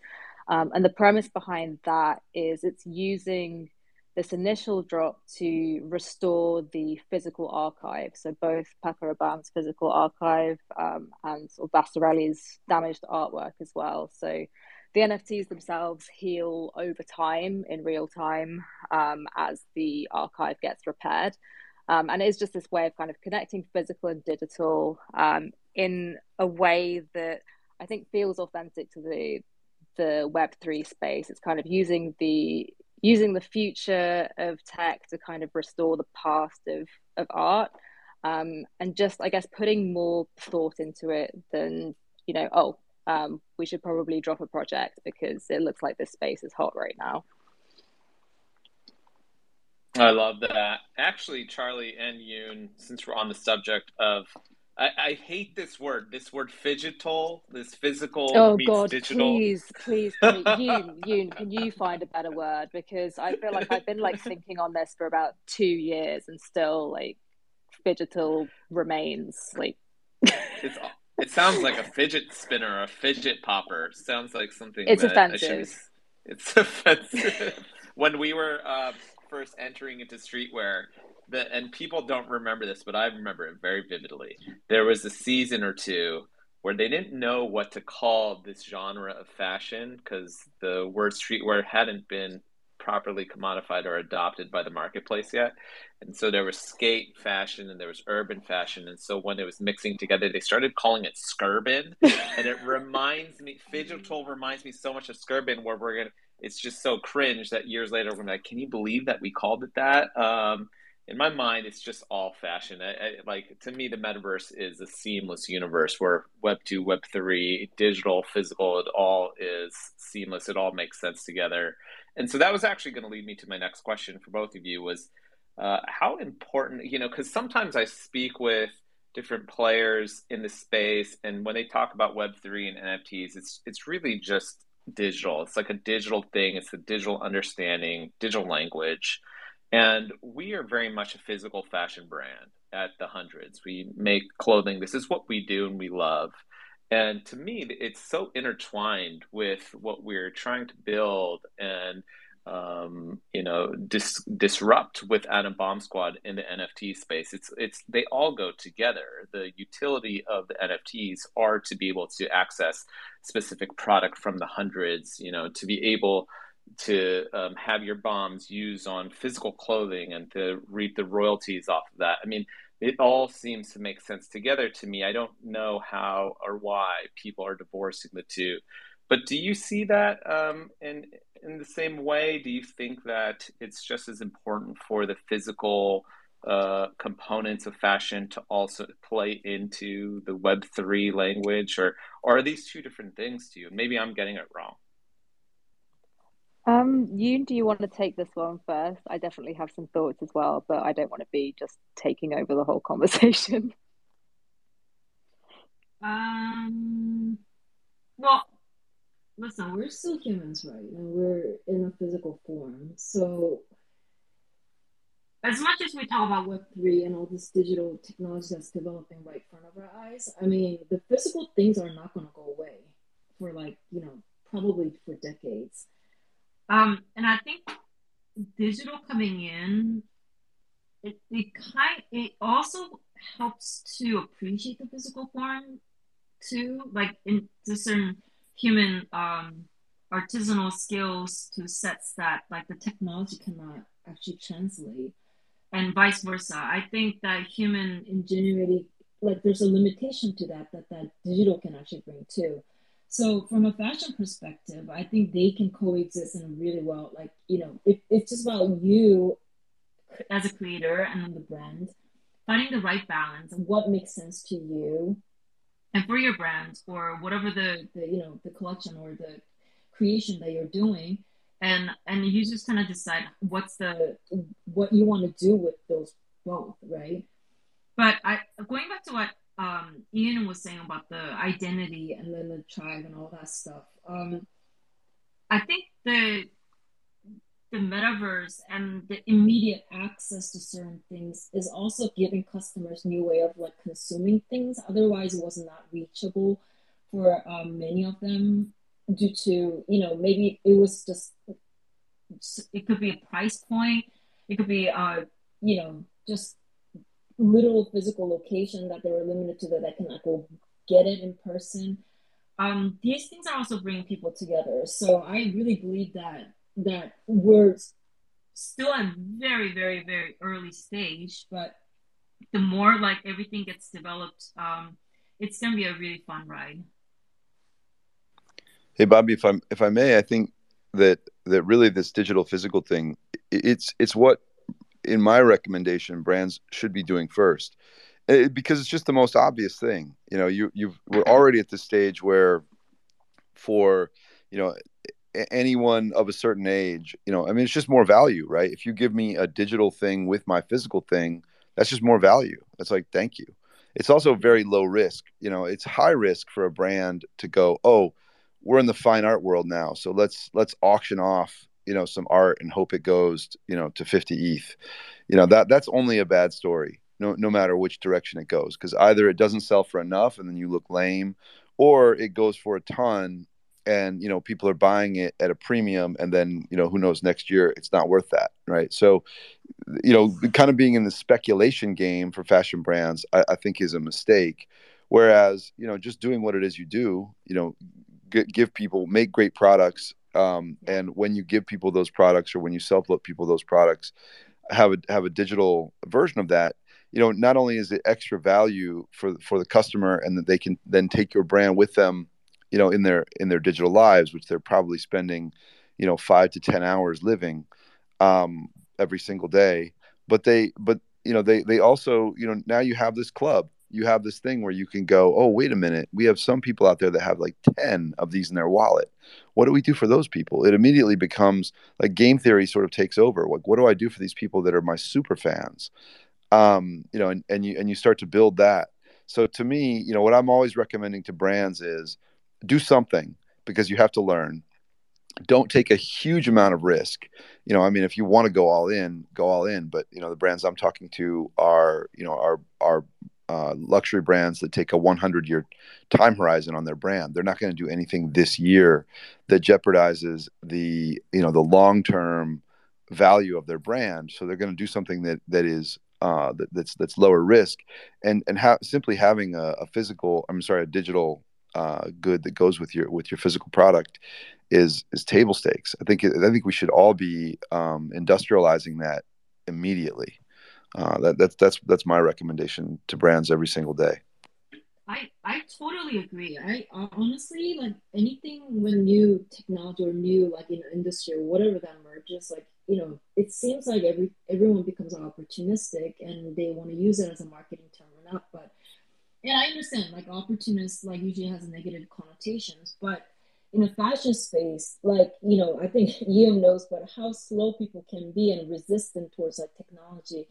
um, and the premise behind that is it's using this initial drop to restore the physical archive. So both Paco Rabanne's physical archive um, and sort of Vasarely's damaged artwork as well. So the NFTs themselves heal over time in real time um, as the archive gets repaired. Um, and it's just this way of kind of connecting physical and digital um, in a way that I think feels authentic to the the Web three space. It's kind of using the using the future of tech to kind of restore the past of of art um, and just i guess putting more thought into it than you know oh um, we should probably drop a project because it looks like this space is hot right now i love that actually charli and yoon since we're on the subject of I, I, hate this word. This word phygital, this physical oh, meets God, digital. Please, please, please. <laughs> Yoon, Yoon, can you find a better word? Because I feel like I've been like thinking on this for about two years and still like phygital remains like <laughs> it's, it sounds like a fidget spinner, a fidget popper. Sounds like something it's offensive. <laughs> It's offensive. when we were uh, first entering into streetwear, the, and people don't remember this, but I remember it very vividly. There was a season or two where they didn't know what to call this genre of fashion because the word streetwear hadn't been properly commodified or adopted by the marketplace yet. And so there was skate fashion and there was urban fashion. And so when it was mixing together, they started calling it skurban. <laughs> and it reminds me, Phygital reminds me so much of skurban, where we're going to, it's just so cringe that years later we're like, can you believe that we called it that? Um, in my mind, it's just all fashion. I, I, like to me, the metaverse is a seamless universe where Web two, Web three, digital, physical, it all is seamless. It all makes sense together. And so that was actually going to lead me to my next question for both of you was uh, how important, you know, because sometimes I speak with different players in the space, and when they talk about Web three and NFTs, it's it's really just digital. It's like a digital thing. It's a digital understanding, digital language. And we are very much a physical fashion brand at the hundreds. We make clothing. This is what we do and we love. And to me, it's so intertwined with what we're trying to build and um, you know dis- disrupt with Adam Bomb Squad in the NFT space. It's it's they all go together. The utility of the NFTs are to be able to access specific product from the hundreds. You know, to be able to um, have your bombs used on physical clothing and to reap the royalties off of that. I mean, it all seems to make sense together to me. I don't know how or why people are divorcing the two. But do you see that um, in in the same way? Do you think that it's just as important for the physical uh, components of fashion to also play into the Web three language, or, or are these two different things to you? Maybe I'm getting it wrong. Um, you do you want to take this one first? I definitely have some thoughts as well, but I don't want to be just taking over the whole conversation. <laughs> Um, well, listen, we're still humans, right? And we're in a physical form. So, as much as we talk about Web3 and all this digital technology that's developing right in front of our eyes, I mean, the physical things are not going to go away for like, you know, probably for decades. Um, and I think digital coming in, it, it kind it also helps to appreciate the physical form too, like in to certain human um, artisanal skills to sets that like the technology cannot actually translate, and vice versa. I think that human ingenuity, like there's a limitation to that that that digital can actually bring too. So from a fashion perspective, I think they can coexist in really well. Like you know, it, it's just about you as a creator and the brand finding the right balance and what makes sense to you and for your brand or whatever the, the you know the collection or the creation that you're doing and and you just kind of decide what's the what you want to do with those both, right? But I going back to what um, Ian was saying about the identity and then the tribe and all that stuff. Um, I think the the metaverse and the immediate access to certain things is also giving customers new way of like consuming things. Otherwise, it was not reachable for um, many of them due to you know maybe it was just it could be a price point, it could be uh you know just literal physical location that they were limited to that they cannot go get it in person. Um, these things are also bringing people together. So I really believe that that we're still at very, very, very early stage, but the more like everything gets developed, um, it's gonna be a really fun ride. Hey Bobby, if I'm if I may, I think that that really this digital physical thing, it's it's what in my recommendation brands should be doing first it, eh, because it's just the most obvious thing you know you you we're already at the stage where for you know anyone of a certain age you know i mean it's just more value right? If you give me a digital thing with my physical thing that's just more value. It's like thank you. It's also very low risk you know it's high risk for a brand to go oh we're in the fine art world now so let's let's auction off you know some art and hope it goes you know to 50 eth you know that that's only a bad story no no matter which direction it goes because either it doesn't sell for enough and then you look lame or it goes for a ton and you know people are buying it at a premium and then you know who knows next year it's not worth that right? So you know kind of being in the speculation game for fashion brands I, I think is a mistake. Whereas you know just doing what it is you do you know g- give people make great products um, and when you give people those products or when you sell people those products have a have a digital version of that you know not only is it extra value for for the customer and that they can then take your brand with them you know in their in their digital lives which they're probably spending you know five to ten hours living um, every single day but they but you know they they also you know now you have this club you have this thing where you can go, oh, wait a minute, we have some people out there that have like 10 of these in their wallet. What do we do for those people? It immediately becomes like game theory sort of takes over. Like, what do I do for these people that are my super fans? Um, you know, and, and you and you start to build that. So to me, you know, what I'm always recommending to brands is do something because you have to learn. Don't take a huge amount of risk. You know, I mean, if you want to go all in, go all in. But you know, the brands I'm talking to are, you know, are are uh, luxury brands that take a 100 year time horizon on their brand. They're not going to do anything this year that jeopardizes the you know the long term value of their brand. So they're going to do something that that is uh, that, that's that's lower risk, and and ha- simply having a, a, physical I'm sorry a digital uh, good that goes with your with your physical product is is table stakes. I think I think we should all be um, industrializing that immediately uh, that, that's that's that's my recommendation to brands every single day. I I totally agree. I honestly like anything when new technology or new like in industry or whatever that emerges, like you know, it seems like every everyone becomes opportunistic and they want to use it as a marketing term or not. But and I understand like opportunist like usually has negative connotations, but in a fashion space, like you know, I think <laughs> Ian knows, but how slow people can be and resistant towards like technology.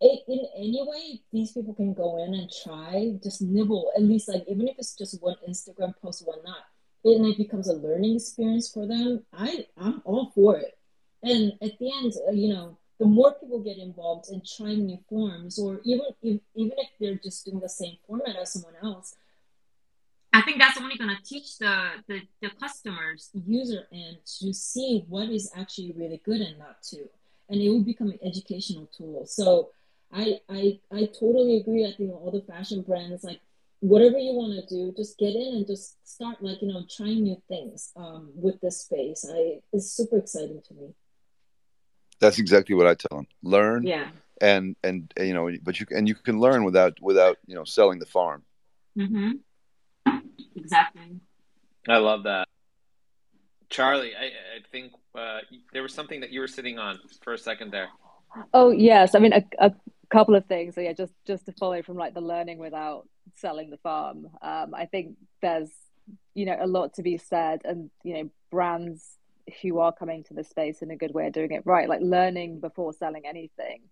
It, in any way these people can go in and try just nibble at least like even if it's just one instagram post one not and it becomes a learning experience for them. I i'm all for it. And at the end uh, you know the more people get involved in trying new forms or even if even if they're just doing the same format as someone else I think that's only going to teach the, the, the customers, user end, to see what is actually really good and not to. And it will become an educational tool. So I I I totally agree. I think all the fashion brands like whatever you want to do, just get in and just start like you know trying new things um, with this space. I it's super exciting to me. That's exactly what I tell them. Learn. Yeah. And and you know, but you and you can learn without without you know selling the farm. Mm-hmm. Exactly. I love that. Charli, I, I think uh, there was something that you were sitting on for a second there. Oh yes, I mean a, a couple of things. So yeah, just just to follow from like the learning without selling the farm. Um, I think there's you know a lot to be said, and you know brands who are coming to the space in a good way of doing it right, like learning before selling anything.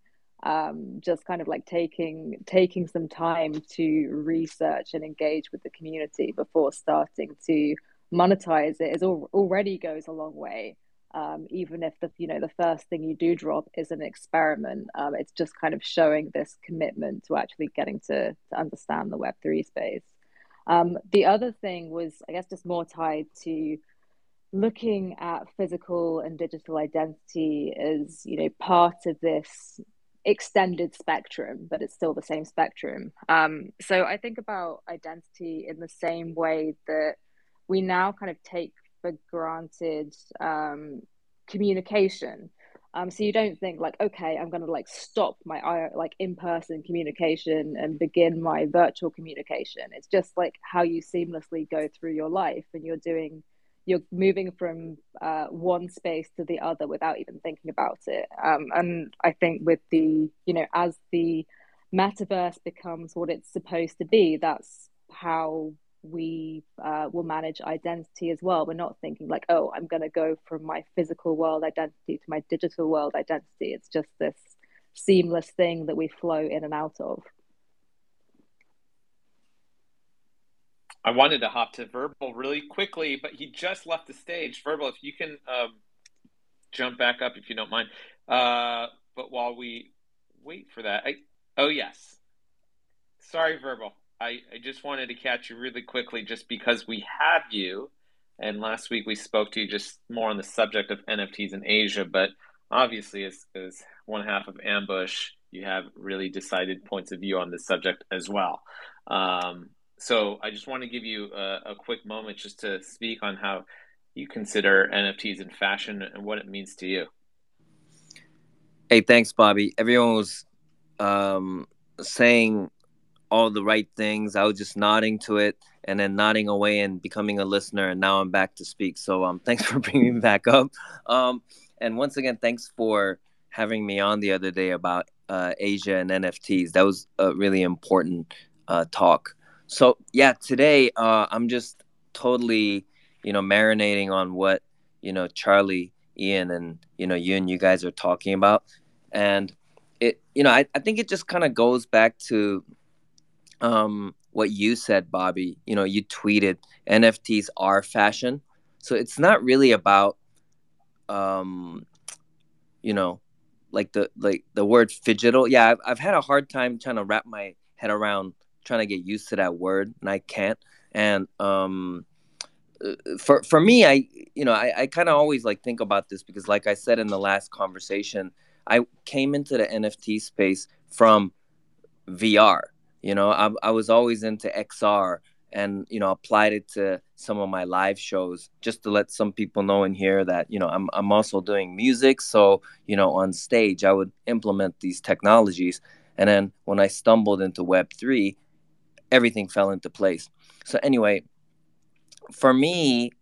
Um, just kind of like taking taking some time to research and engage with the community before starting to monetize it is al- already goes a long way. Um, even if the you know the first thing you do drop is an experiment, um, it's just kind of showing this commitment to actually getting to, to understand the Web three space. Um, the other thing was, I guess, just more tied to looking at physical and digital identity as you know part of this extended spectrum, but it's still the same spectrum. Um, so I think about identity in the same way that we now kind of take for granted um, communication. Um, so you don't think like, okay, I'm going to like stop my like in-person communication and begin my virtual communication. It's just like how you seamlessly go through your life, and you're doing, you're moving from uh, one space to the other without even thinking about it. Um, and I think with the, you know, as the metaverse becomes what it's supposed to be, that's how we uh, will manage identity as well. We're not thinking like, oh, I'm going to go from my physical world identity to my digital world identity. It's just this seamless thing that we flow in and out of. I wanted to hop to Verbal really quickly, but he just left the stage. Verbal, if you can um, jump back up if you don't mind. Uh, but while we wait for that, I, oh yes, sorry, Verbal. I, I just wanted to catch you really quickly just because we have you. And last week we spoke to you just more on the subject of NFTs in Asia. But obviously, as, as one half of Ambush, you have really decided points of view on this subject as well. Um, so I just want to give you a, a quick moment just to speak on how you consider NFTs in fashion and what it means to you. Hey, thanks, Bobby. Everyone was um, saying all the right things. I was just nodding to it and then nodding away and becoming a listener. And now I'm back to speak. So um, <laughs> thanks for bringing me back up. Um, and once again, thanks for having me on the other day about uh, Asia and NFTs. That was a really important uh, talk. So yeah, today uh, I'm just totally, you know, marinating on what you know Charli, Ian, and you know you and you guys are talking about, and it, you know, I, I think it just kind of goes back to um, what you said, Bobby. You know, you tweeted NFTs are fashion, so it's not really about, um, you know, like the like the word phygital. Yeah, I've I've had a hard time trying to wrap my head around trying to get used to that word, and I can't. And um, for for me, I you know I, I kind of always like think about this because, like I said in the last conversation, I came into the NFT space from VR you know, I, I was always into XR and, you know, applied it to some of my live shows just to let some people know in here that, you know, I'm, I'm also doing music. So, you know, on stage, I would implement these technologies. And then when I stumbled into Web3, everything fell into place. So, anyway, for me,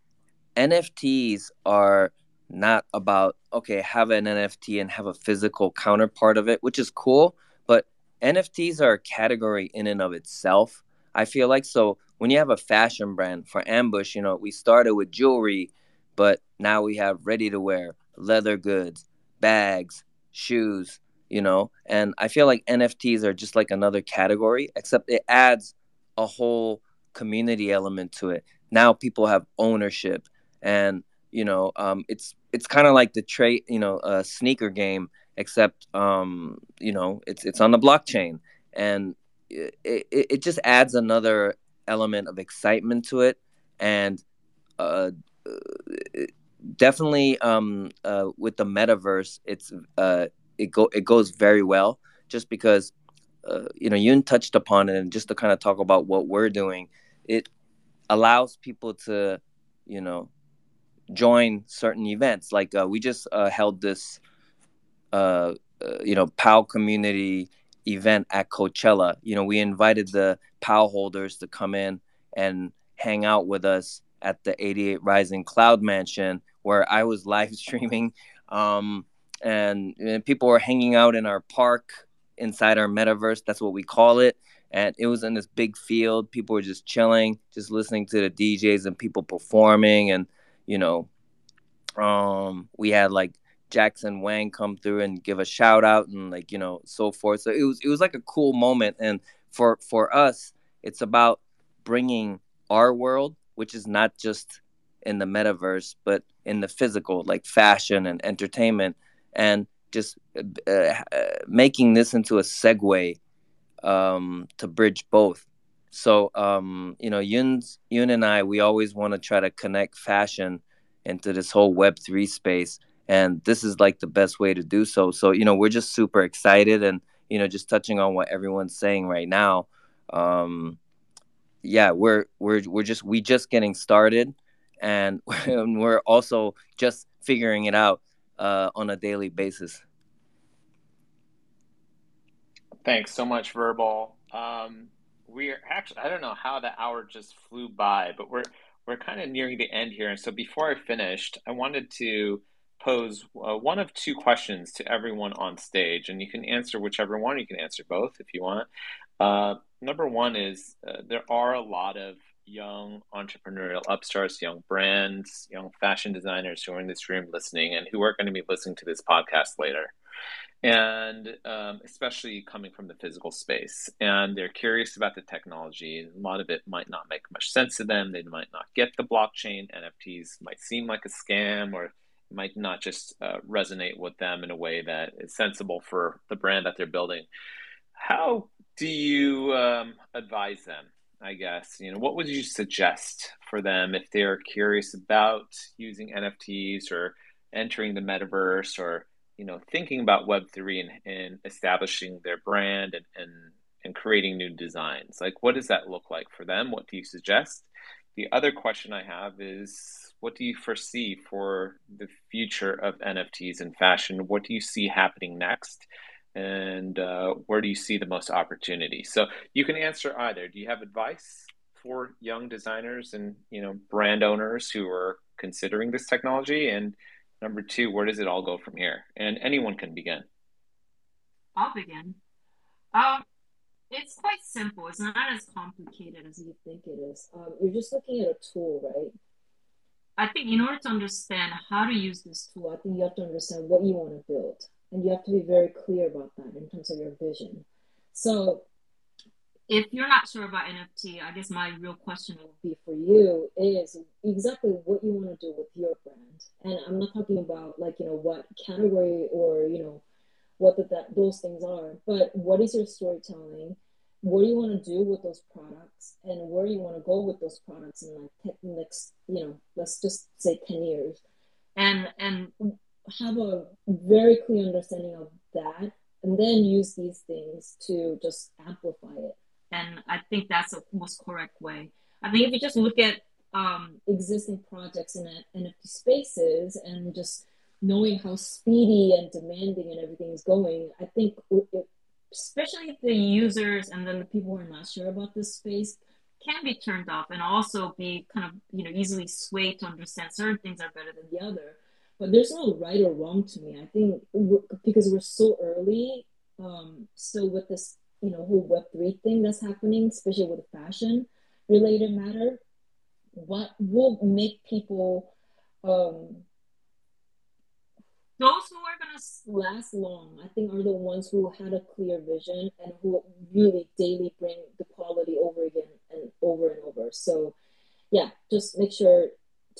NFTs are not about, okay, have an NFT and have a physical counterpart of it, which is cool. But NFTs are a category in and of itself. I feel like so when you have a fashion brand for Ambush, you know, we started with jewelry, but now we have ready to wear, leather goods, bags, shoes, you know, and I feel like NFTs are just like another category, except it adds a whole community element to it. Now people have ownership, and you know, um, it's it's kind of like the trade, you know, a sneaker game except um, you know it's it's on the blockchain, and it, it, it just adds another element of excitement to it, and uh, definitely um, uh, with the metaverse, it's uh, it go it goes very well just because uh, you know Yoon touched upon it, and just to kind of talk about what we're doing, it allows people to you know join certain events. Like uh, we just uh, held this uh, uh, you know, POW community event at Coachella. You know, we invited the POW holders to come in and hang out with us at the 88 Rising Cloud Mansion, where I was <laughs> live streaming. Um, and, and people were hanging out in our park inside our metaverse. That's what we call it. And it was in this big field. People were just chilling, just listening to the DJs and people performing. And, you know, Um, we had like Jackson Wang come through and give a shout out and like you know so forth. So it was it was like a cool moment. And for for us, it's about bringing our world, which is not just in the metaverse, but in the physical, like fashion and entertainment, and just uh, uh, making this into a segue um, to bridge both. So, um, you know, Yoon's, Yoon and I, we always want to try to connect fashion into this whole Web3 space. And this is like the best way to do so. So, you know, we're just super excited and, you know, just touching on what everyone's saying right now. Um, yeah, we're, we're, we're just, we just getting started and <laughs> we're also just figuring it out uh, on a daily basis. Thanks so much, Verbal. Um, we're actually I don't know how the hour just flew by, but we're we're kind of nearing the end here. And so before I finished, I wanted to pose uh, one of two questions to everyone on stage, and you can answer whichever one. You can answer both if you want. Uh, number one is uh, there are a lot of young entrepreneurial upstarts, young brands, young fashion designers who are in this room listening and who are going to be listening to this podcast later and um, especially coming from the physical space. And they're curious about the technology. A lot of it might not make much sense to them. They might not get the blockchain. NFTs might seem like a scam or might not just uh, resonate with them in a way that is sensible for the brand that they're building. How do you um, advise them? I guess you know what would you suggest for them if they're curious about using NFTs or entering the metaverse or you know thinking about web3 and, and establishing their brand and, and and creating new designs? Like what does that look like for them? What do you suggest? The other question i have is what do you foresee for the future of nfts in fashion? What do you see happening next and uh, where do you see the most opportunity so you can answer either do you have advice for young designers and you know brand owners who are considering this technology and Number two, where does it all go from here? And anyone can begin. I'll begin. Um, it's quite simple. It's not as complicated as you think it is. Um, you're just looking at a tool, right? I think in order to understand how to use this tool, I think you have to understand what you want to build. And you have to be very clear about that in terms of your vision. So if you're not sure about NFT, I guess my real question would be for you is exactly what you want to do with your brand. And I'm not talking about like, you know, what category or, you know, what the, that those things are, but what is your storytelling? What do you want to do with those products and where you want to go with those products in like next, you know, let's just say 10 years and, and have a very clear understanding of that and then use these things to just amplify it and I think that's the most correct way. I think if you just look at um, existing projects in NFT spaces and just knowing how speedy and demanding and everything is going, I think it, especially the users and then the people who are not sure about this space can be turned off and also be kind of you know easily swayed to understand certain things are better than the other. But there's no right or wrong to me. I think because we're so early um, with this you know whole web 3 thing that's happening especially with the fashion related matter what will make people um those who are to last long i think are the ones who had a clear vision and who really daily bring the quality over again and over and over so yeah just make sure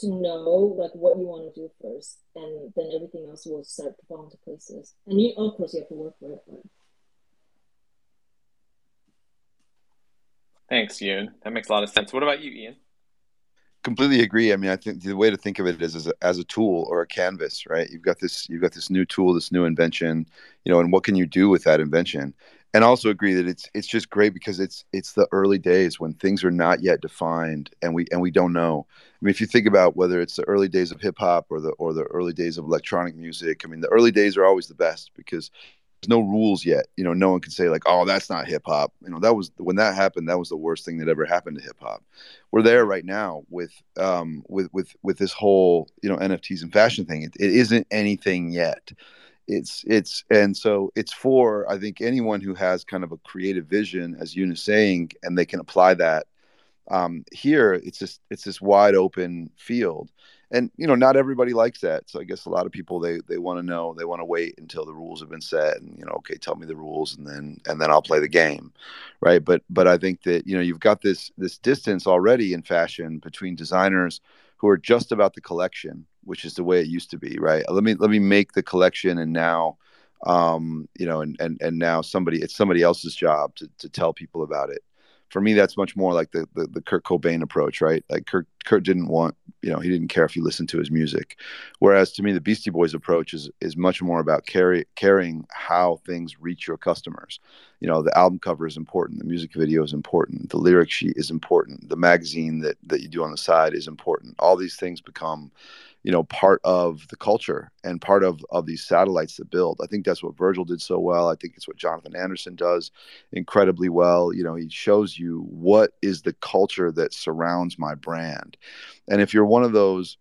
to know like what you want to do first and then everything else will start to fall into places and you of course you have to work for it but Thanks, Yoon. That makes a lot of sense. What about you, Ian? Completely agree. I mean, I think the way to think of it is as a, as a tool or a canvas, right? You've got this, you've got this new tool, this new invention, you know, and what can you do with that invention? And also agree that it's it's just great because it's it's the early days when things are not yet defined and we and we don't know. I mean, if you think about whether it's the early days of hip hop or the or the early days of electronic music, I mean, the early days are always the best because there's no rules yet. You know, no one can say like, "Oh, that's not hip hop." You know, that was when that happened. That was the worst thing that ever happened to hip hop. We're there right now with um with with with this whole you know NFTs and fashion thing. It, it isn't anything yet. It's it's and so it's for I think anyone who has kind of a creative vision, as Yoon is saying, and they can apply that. Um, here, it's just it's this wide open field and you know not everybody likes that so i guess a lot of people they they want to know they want to wait until the rules have been set and you know okay tell me the rules and then and then i'll play the game right but but i think that you know you've got this this distance already in fashion between designers who are just about the collection which is the way it used to be right? Let me let me make the collection and now um you know and and and now somebody it's somebody else's job to to tell people about it for me, that's much more like the, the, the Kurt Cobain approach, right? Like Kurt Kurt didn't want, you know, he didn't care if you listened to his music. Whereas to me, the Beastie Boys approach is is much more about carry, caring how things reach your customers. You know, the album cover is important, the music video is important, the lyric sheet is important, the magazine that that you do on the side is important. All these things become you know part of the culture and part of of these satellites that build. I think that's what virgil did so well. I think it's what jonathan anderson does incredibly well. You know he shows you what is the culture that surrounds my brand. And if you're one of those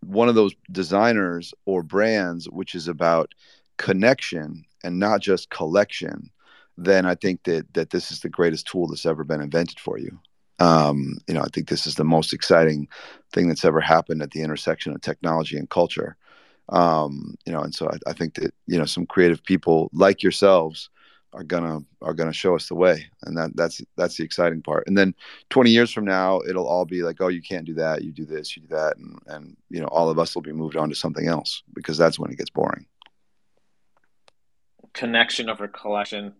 one of those designers or brands which is about connection and not just collection then i think that that this is the greatest tool that's ever been invented for you um, you know, I think this is the most exciting thing that's ever happened at the intersection of technology and culture. Um, you know, and so I, I, think that you know some creative people like yourselves are gonna are gonna show us the way, and that that's that's the exciting part. And then 20 years from now, it'll all be like, oh, you can't do that, you do this, you do that, and and you know, all of us will be moved on to something else because that's when it gets boring. Connection over collection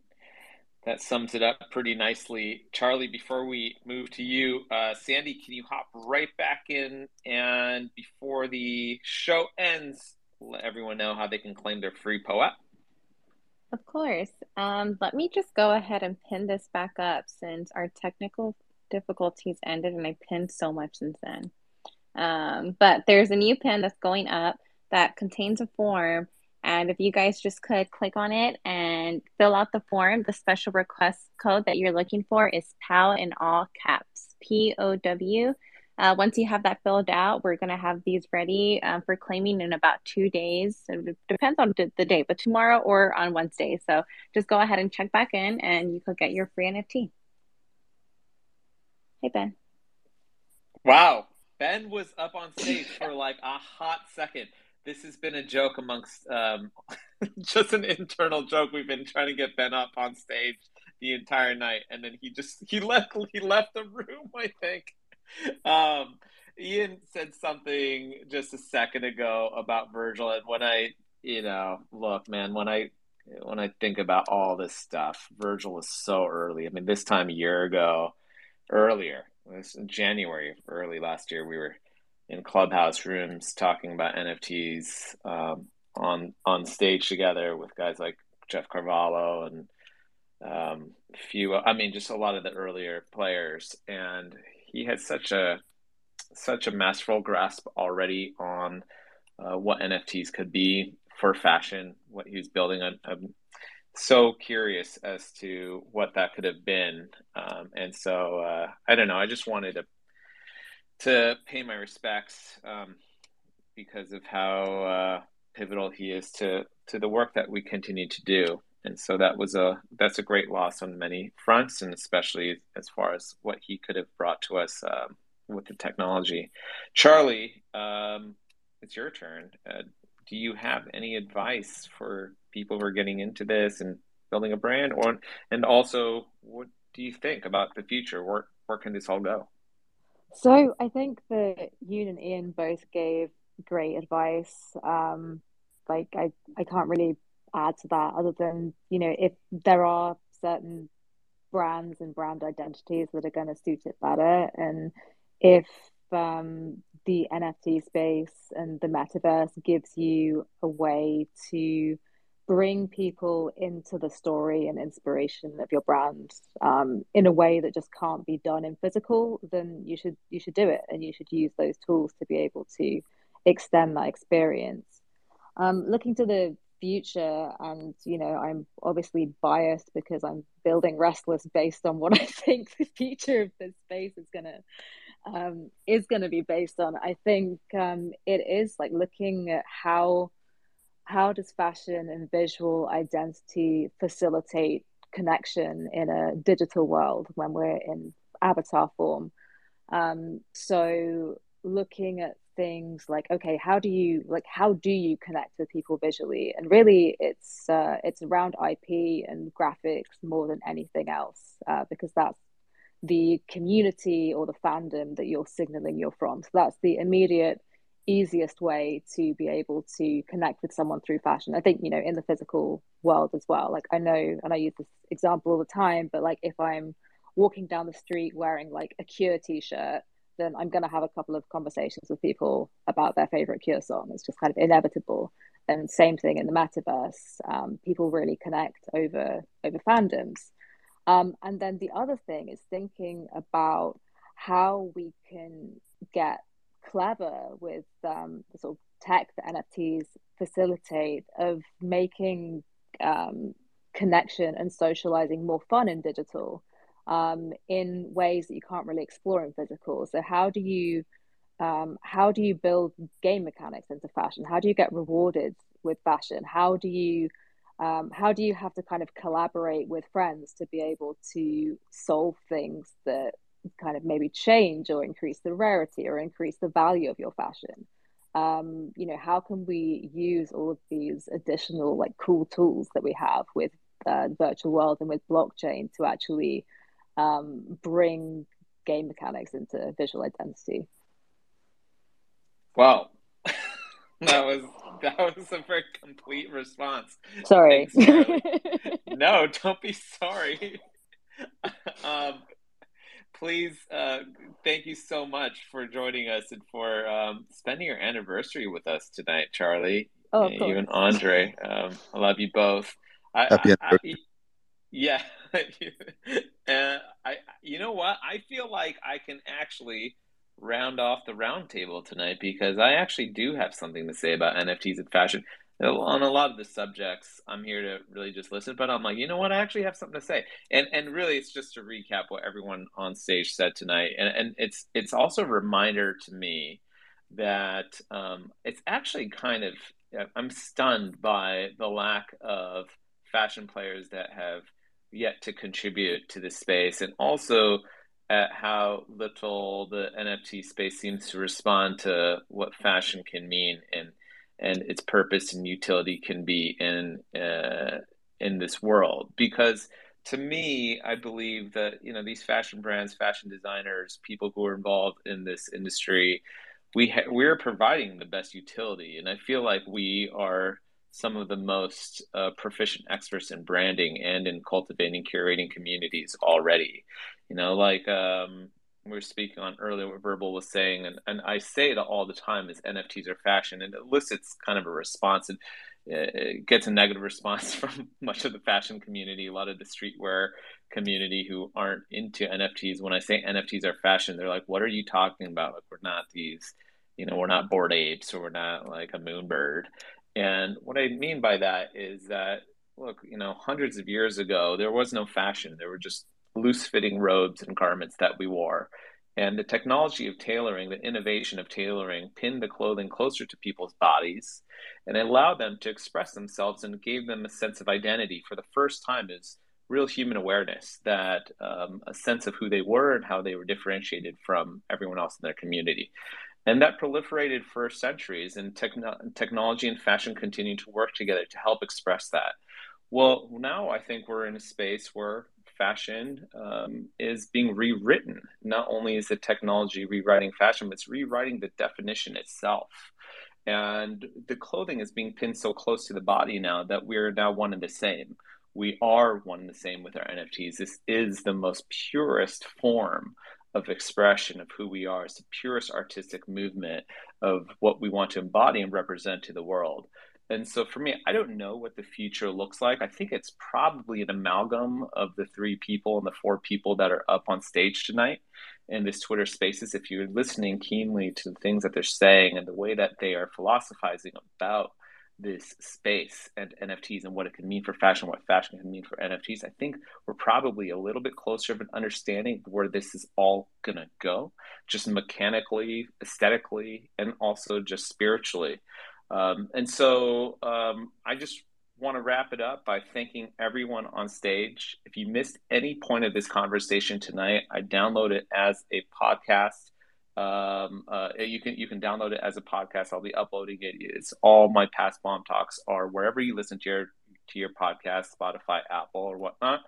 that sums it up pretty nicely. Charli, before we move to you, uh, Sandy, can you hop right back in and before the show ends, let everyone know how they can claim their free POAP? Of course. Um, let me just go ahead and pin this back up since our technical difficulties ended and I pinned so much since then. Um, but there's a new pin that's going up that contains a form and if you guys just could click on it and fill out the form, the special request code that you're looking for is POW in all caps, P O W. Uh, once you have that filled out, we're going to have these ready um, for claiming in about two days. It depends on the day, but tomorrow or on Wednesday. So just go ahead and check back in and you could get your free NFT. Hey, Ben. Wow. Ben was up on stage for like a hot second this has been a joke amongst um, <laughs> just an internal joke. We've been trying to get Ben up on stage the entire night, and then he just he left he left the room. I think. Um, Ian said something just a second ago about Virgil, and when I, you know, look, man, when I when I think about all this stuff, Virgil is so early. I mean, this time a year ago, earlier, was in January, early last year, we were in clubhouse rooms talking about NFTs um, on on stage together with guys like Jeff Carvalho and um, few. I mean, just a lot of the earlier players, and he had such a such a masterful grasp already on uh, what NFTs could be for fashion, what he was building. I'm, I'm so curious as to what that could have been, um, and so uh, I don't know. I just wanted to to pay my respects um, because of how uh, pivotal he is to to the work that we continue to do. And so that was a that's a great loss on many fronts, and especially as far as what he could have brought to us um, with the technology. Charli, um, it's your turn. Uh, do you have any advice for people who are getting into this and building a brand, or and also what do you think about the future? Where where can this all go? So I think that you and Ian both gave great advice. Um, like I, I can't really add to that other than, you know, if there are certain brands and brand identities that are going to suit it better, and if um, the NFT space and the metaverse gives you a way to bring people into the story and inspiration of your brand um, in a way that just can't be done in physical, then you should you should do it, and you should use those tools to be able to extend that experience. Um, looking to the future, and you know, I'm obviously biased because I'm building RSTLSS based on what I <laughs> think the future of this space is gonna um, is gonna be based on. I think um, it is like looking at how how does fashion and visual identity facilitate connection in a digital world when we're in avatar form? Um, so, looking at things like okay how do you like how do you connect with people visually and really it's uh, it's around ip and graphics more than anything else uh, because that's the community or the fandom that you're signaling you're from so that's the immediate easiest way to be able to connect with someone through fashion i think you know in the physical world as well like i know and i use this example all the time but like if i'm walking down the street wearing like a cure t-shirt then I'm going to have a couple of conversations with people about their favorite Cure song. It's just kind of inevitable. And same thing in the metaverse. Um, people really connect over over fandoms. Um, and then the other thing is thinking about how we can get clever with um, the sort of tech that NFTs facilitate of making um, connection and socializing more fun in digital um, in ways that you can't really explore in physical. So how do you um, how do you build game mechanics into fashion? How do you get rewarded with fashion? How do you um, how do you have to kind of collaborate with friends to be able to solve things that kind of maybe change or increase the rarity or increase the value of your fashion? Um, you know, how can we use all of these additional like cool tools that we have with uh, virtual world and with blockchain to actually um, bring game mechanics into visual identity. Wow, <laughs> that was that was a very complete response. Sorry. Thanks, <laughs> no, don't be sorry. <laughs> um, please, uh, thank you so much for joining us and for um, spending your anniversary with us tonight, Charli. Oh, you and Andre. Um, I love you both. I, Happy I, I, yeah, <laughs> uh, I. You know what? I feel like I can actually round off the roundtable tonight because I actually do have something to say about NFTs and fashion. On a lot of the subjects, I'm here to really just listen. But I'm like, you know what? I actually have something to say, and and really, it's just to recap what everyone on stage said tonight, and and it's it's also a reminder to me that um, it's actually kind of I'm stunned by the lack of fashion players that have yet to contribute to this space, and also at how little the NFT space seems to respond to what fashion can mean and and its purpose and utility can be in uh, in this world. Because to me, I believe that you know these fashion brands, fashion designers, people who are involved in this industry, we ha- we're providing the best utility, and I feel like we are some of the most uh, proficient experts in branding and in cultivating curating communities already you know like um, we were speaking on earlier what verbal was saying and, and i say it all the time is nfts are fashion and it elicits kind of a response and uh, it gets a negative <laughs> response from much of the fashion community a lot of the streetwear community who aren't into nfts when i say nfts are fashion they're like what are you talking about? Like we're not these you know we're not bored apes or we're not like a moon bird and what I mean by that is that, look, you know, hundreds of years ago, there was no fashion. There were just loose fitting robes and garments that we wore. And the technology of tailoring, the innovation of tailoring, pinned the clothing closer to people's bodies and allowed them to express themselves and gave them a sense of identity for the first time as real human awareness that um, a sense of who they were and how they were differentiated from everyone else in their community. And that proliferated for centuries, and techno- technology and fashion continue to work together to help express that. Well, now I think we're in a space where fashion um, is being rewritten. Not only is the technology rewriting fashion, but it's rewriting the definition itself. And the clothing is being pinned so close to the body now that we're now one and the same. We are one and the same with our NFTs. This is the most purest form of expression of who we are. It's the purest artistic movement of what we want to embody and represent to the world. And so for me, I don't know what the future looks like. I think it's probably an amalgam of the three people and the four people that are up on stage tonight in this Twitter spaces. If you're listening keenly to the things that they're saying and the way that they are philosophizing about this space and NFTs and what it can mean for fashion, what fashion can mean for NFTs, I think we're probably a little bit closer of an understanding of where this is all going to go, just mechanically, aesthetically, and also just spiritually. Um, and so um, I just want to wrap it up by thanking everyone on stage. If you missed any point of this conversation tonight, I download it as a podcast Um, uh, you can you can download it as a podcast. I'll be uploading it. It's all my past bomb talks are wherever you listen to your to your podcast, Spotify, Apple, or whatnot.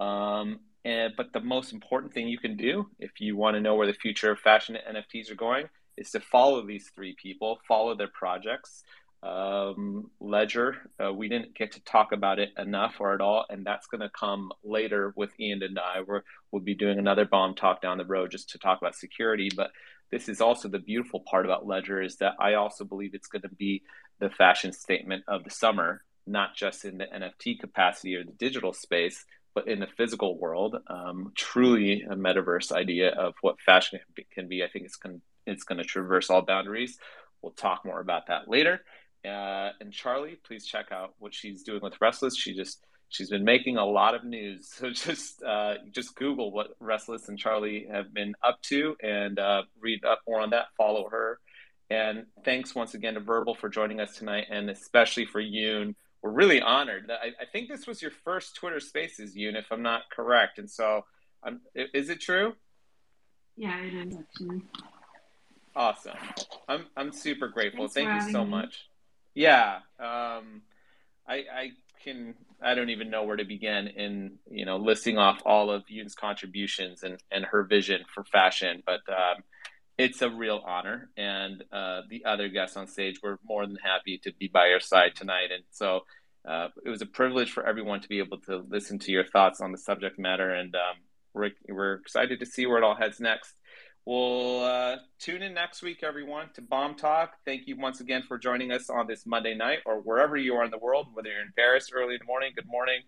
Um, and but the most important thing you can do if you want to know where the future of fashion and NFTs are going is to follow these three people, follow their projects. Um, Ledger, uh, we didn't get to talk about it enough or at all, and that's going to come later with Ian and I. We're, we'll be doing another bomb talk down the road just to talk about security. But this is also the beautiful part about Ledger is that I also believe it's going to be the fashion statement of the summer, not just in the NFT capacity or the digital space, but in the physical world. Um, truly a metaverse idea of what fashion can be. I think it's going it's going to traverse all boundaries. We'll talk more about that later. Uh, and Charli, please check out what she's doing with RSTLSS. She just she's been making a lot of news. <laughs> So just uh, just Google what RSTLSS and Charli have been up to and uh, read up more on that. Follow her. And thanks once again to Verbal for joining us tonight, and especially for Yoon. We're really honored. I, I think this was your first Twitter Spaces, Yoon, if I'm not correct. And so, I'm, is it true? Yeah, it is actually. Awesome. I'm I'm super grateful. Thanks Thank you so me. much. Yeah. Um, I I can I don't even know where to begin in you know listing off all of Yoon's contributions and and her vision for fashion, but um, it's a real honor. And uh, the other guests on stage were more than happy to be by your side tonight, and so. Uh, it was a privilege for everyone to be able to listen to your thoughts on the subject matter, and um, we're, we're excited to see where it all heads next. We'll uh, tune in next week, everyone, to Bomb Talk. Thank you once again for joining us on this Monday night or wherever you are in the world, whether you're in Paris early in the morning, good morning,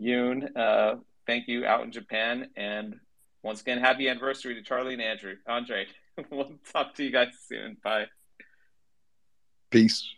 Yoon. Uh, thank you out in Japan. And once again, happy anniversary to Charli and Andrew. Andre, <laughs> we'll talk to you guys soon. Bye. Peace.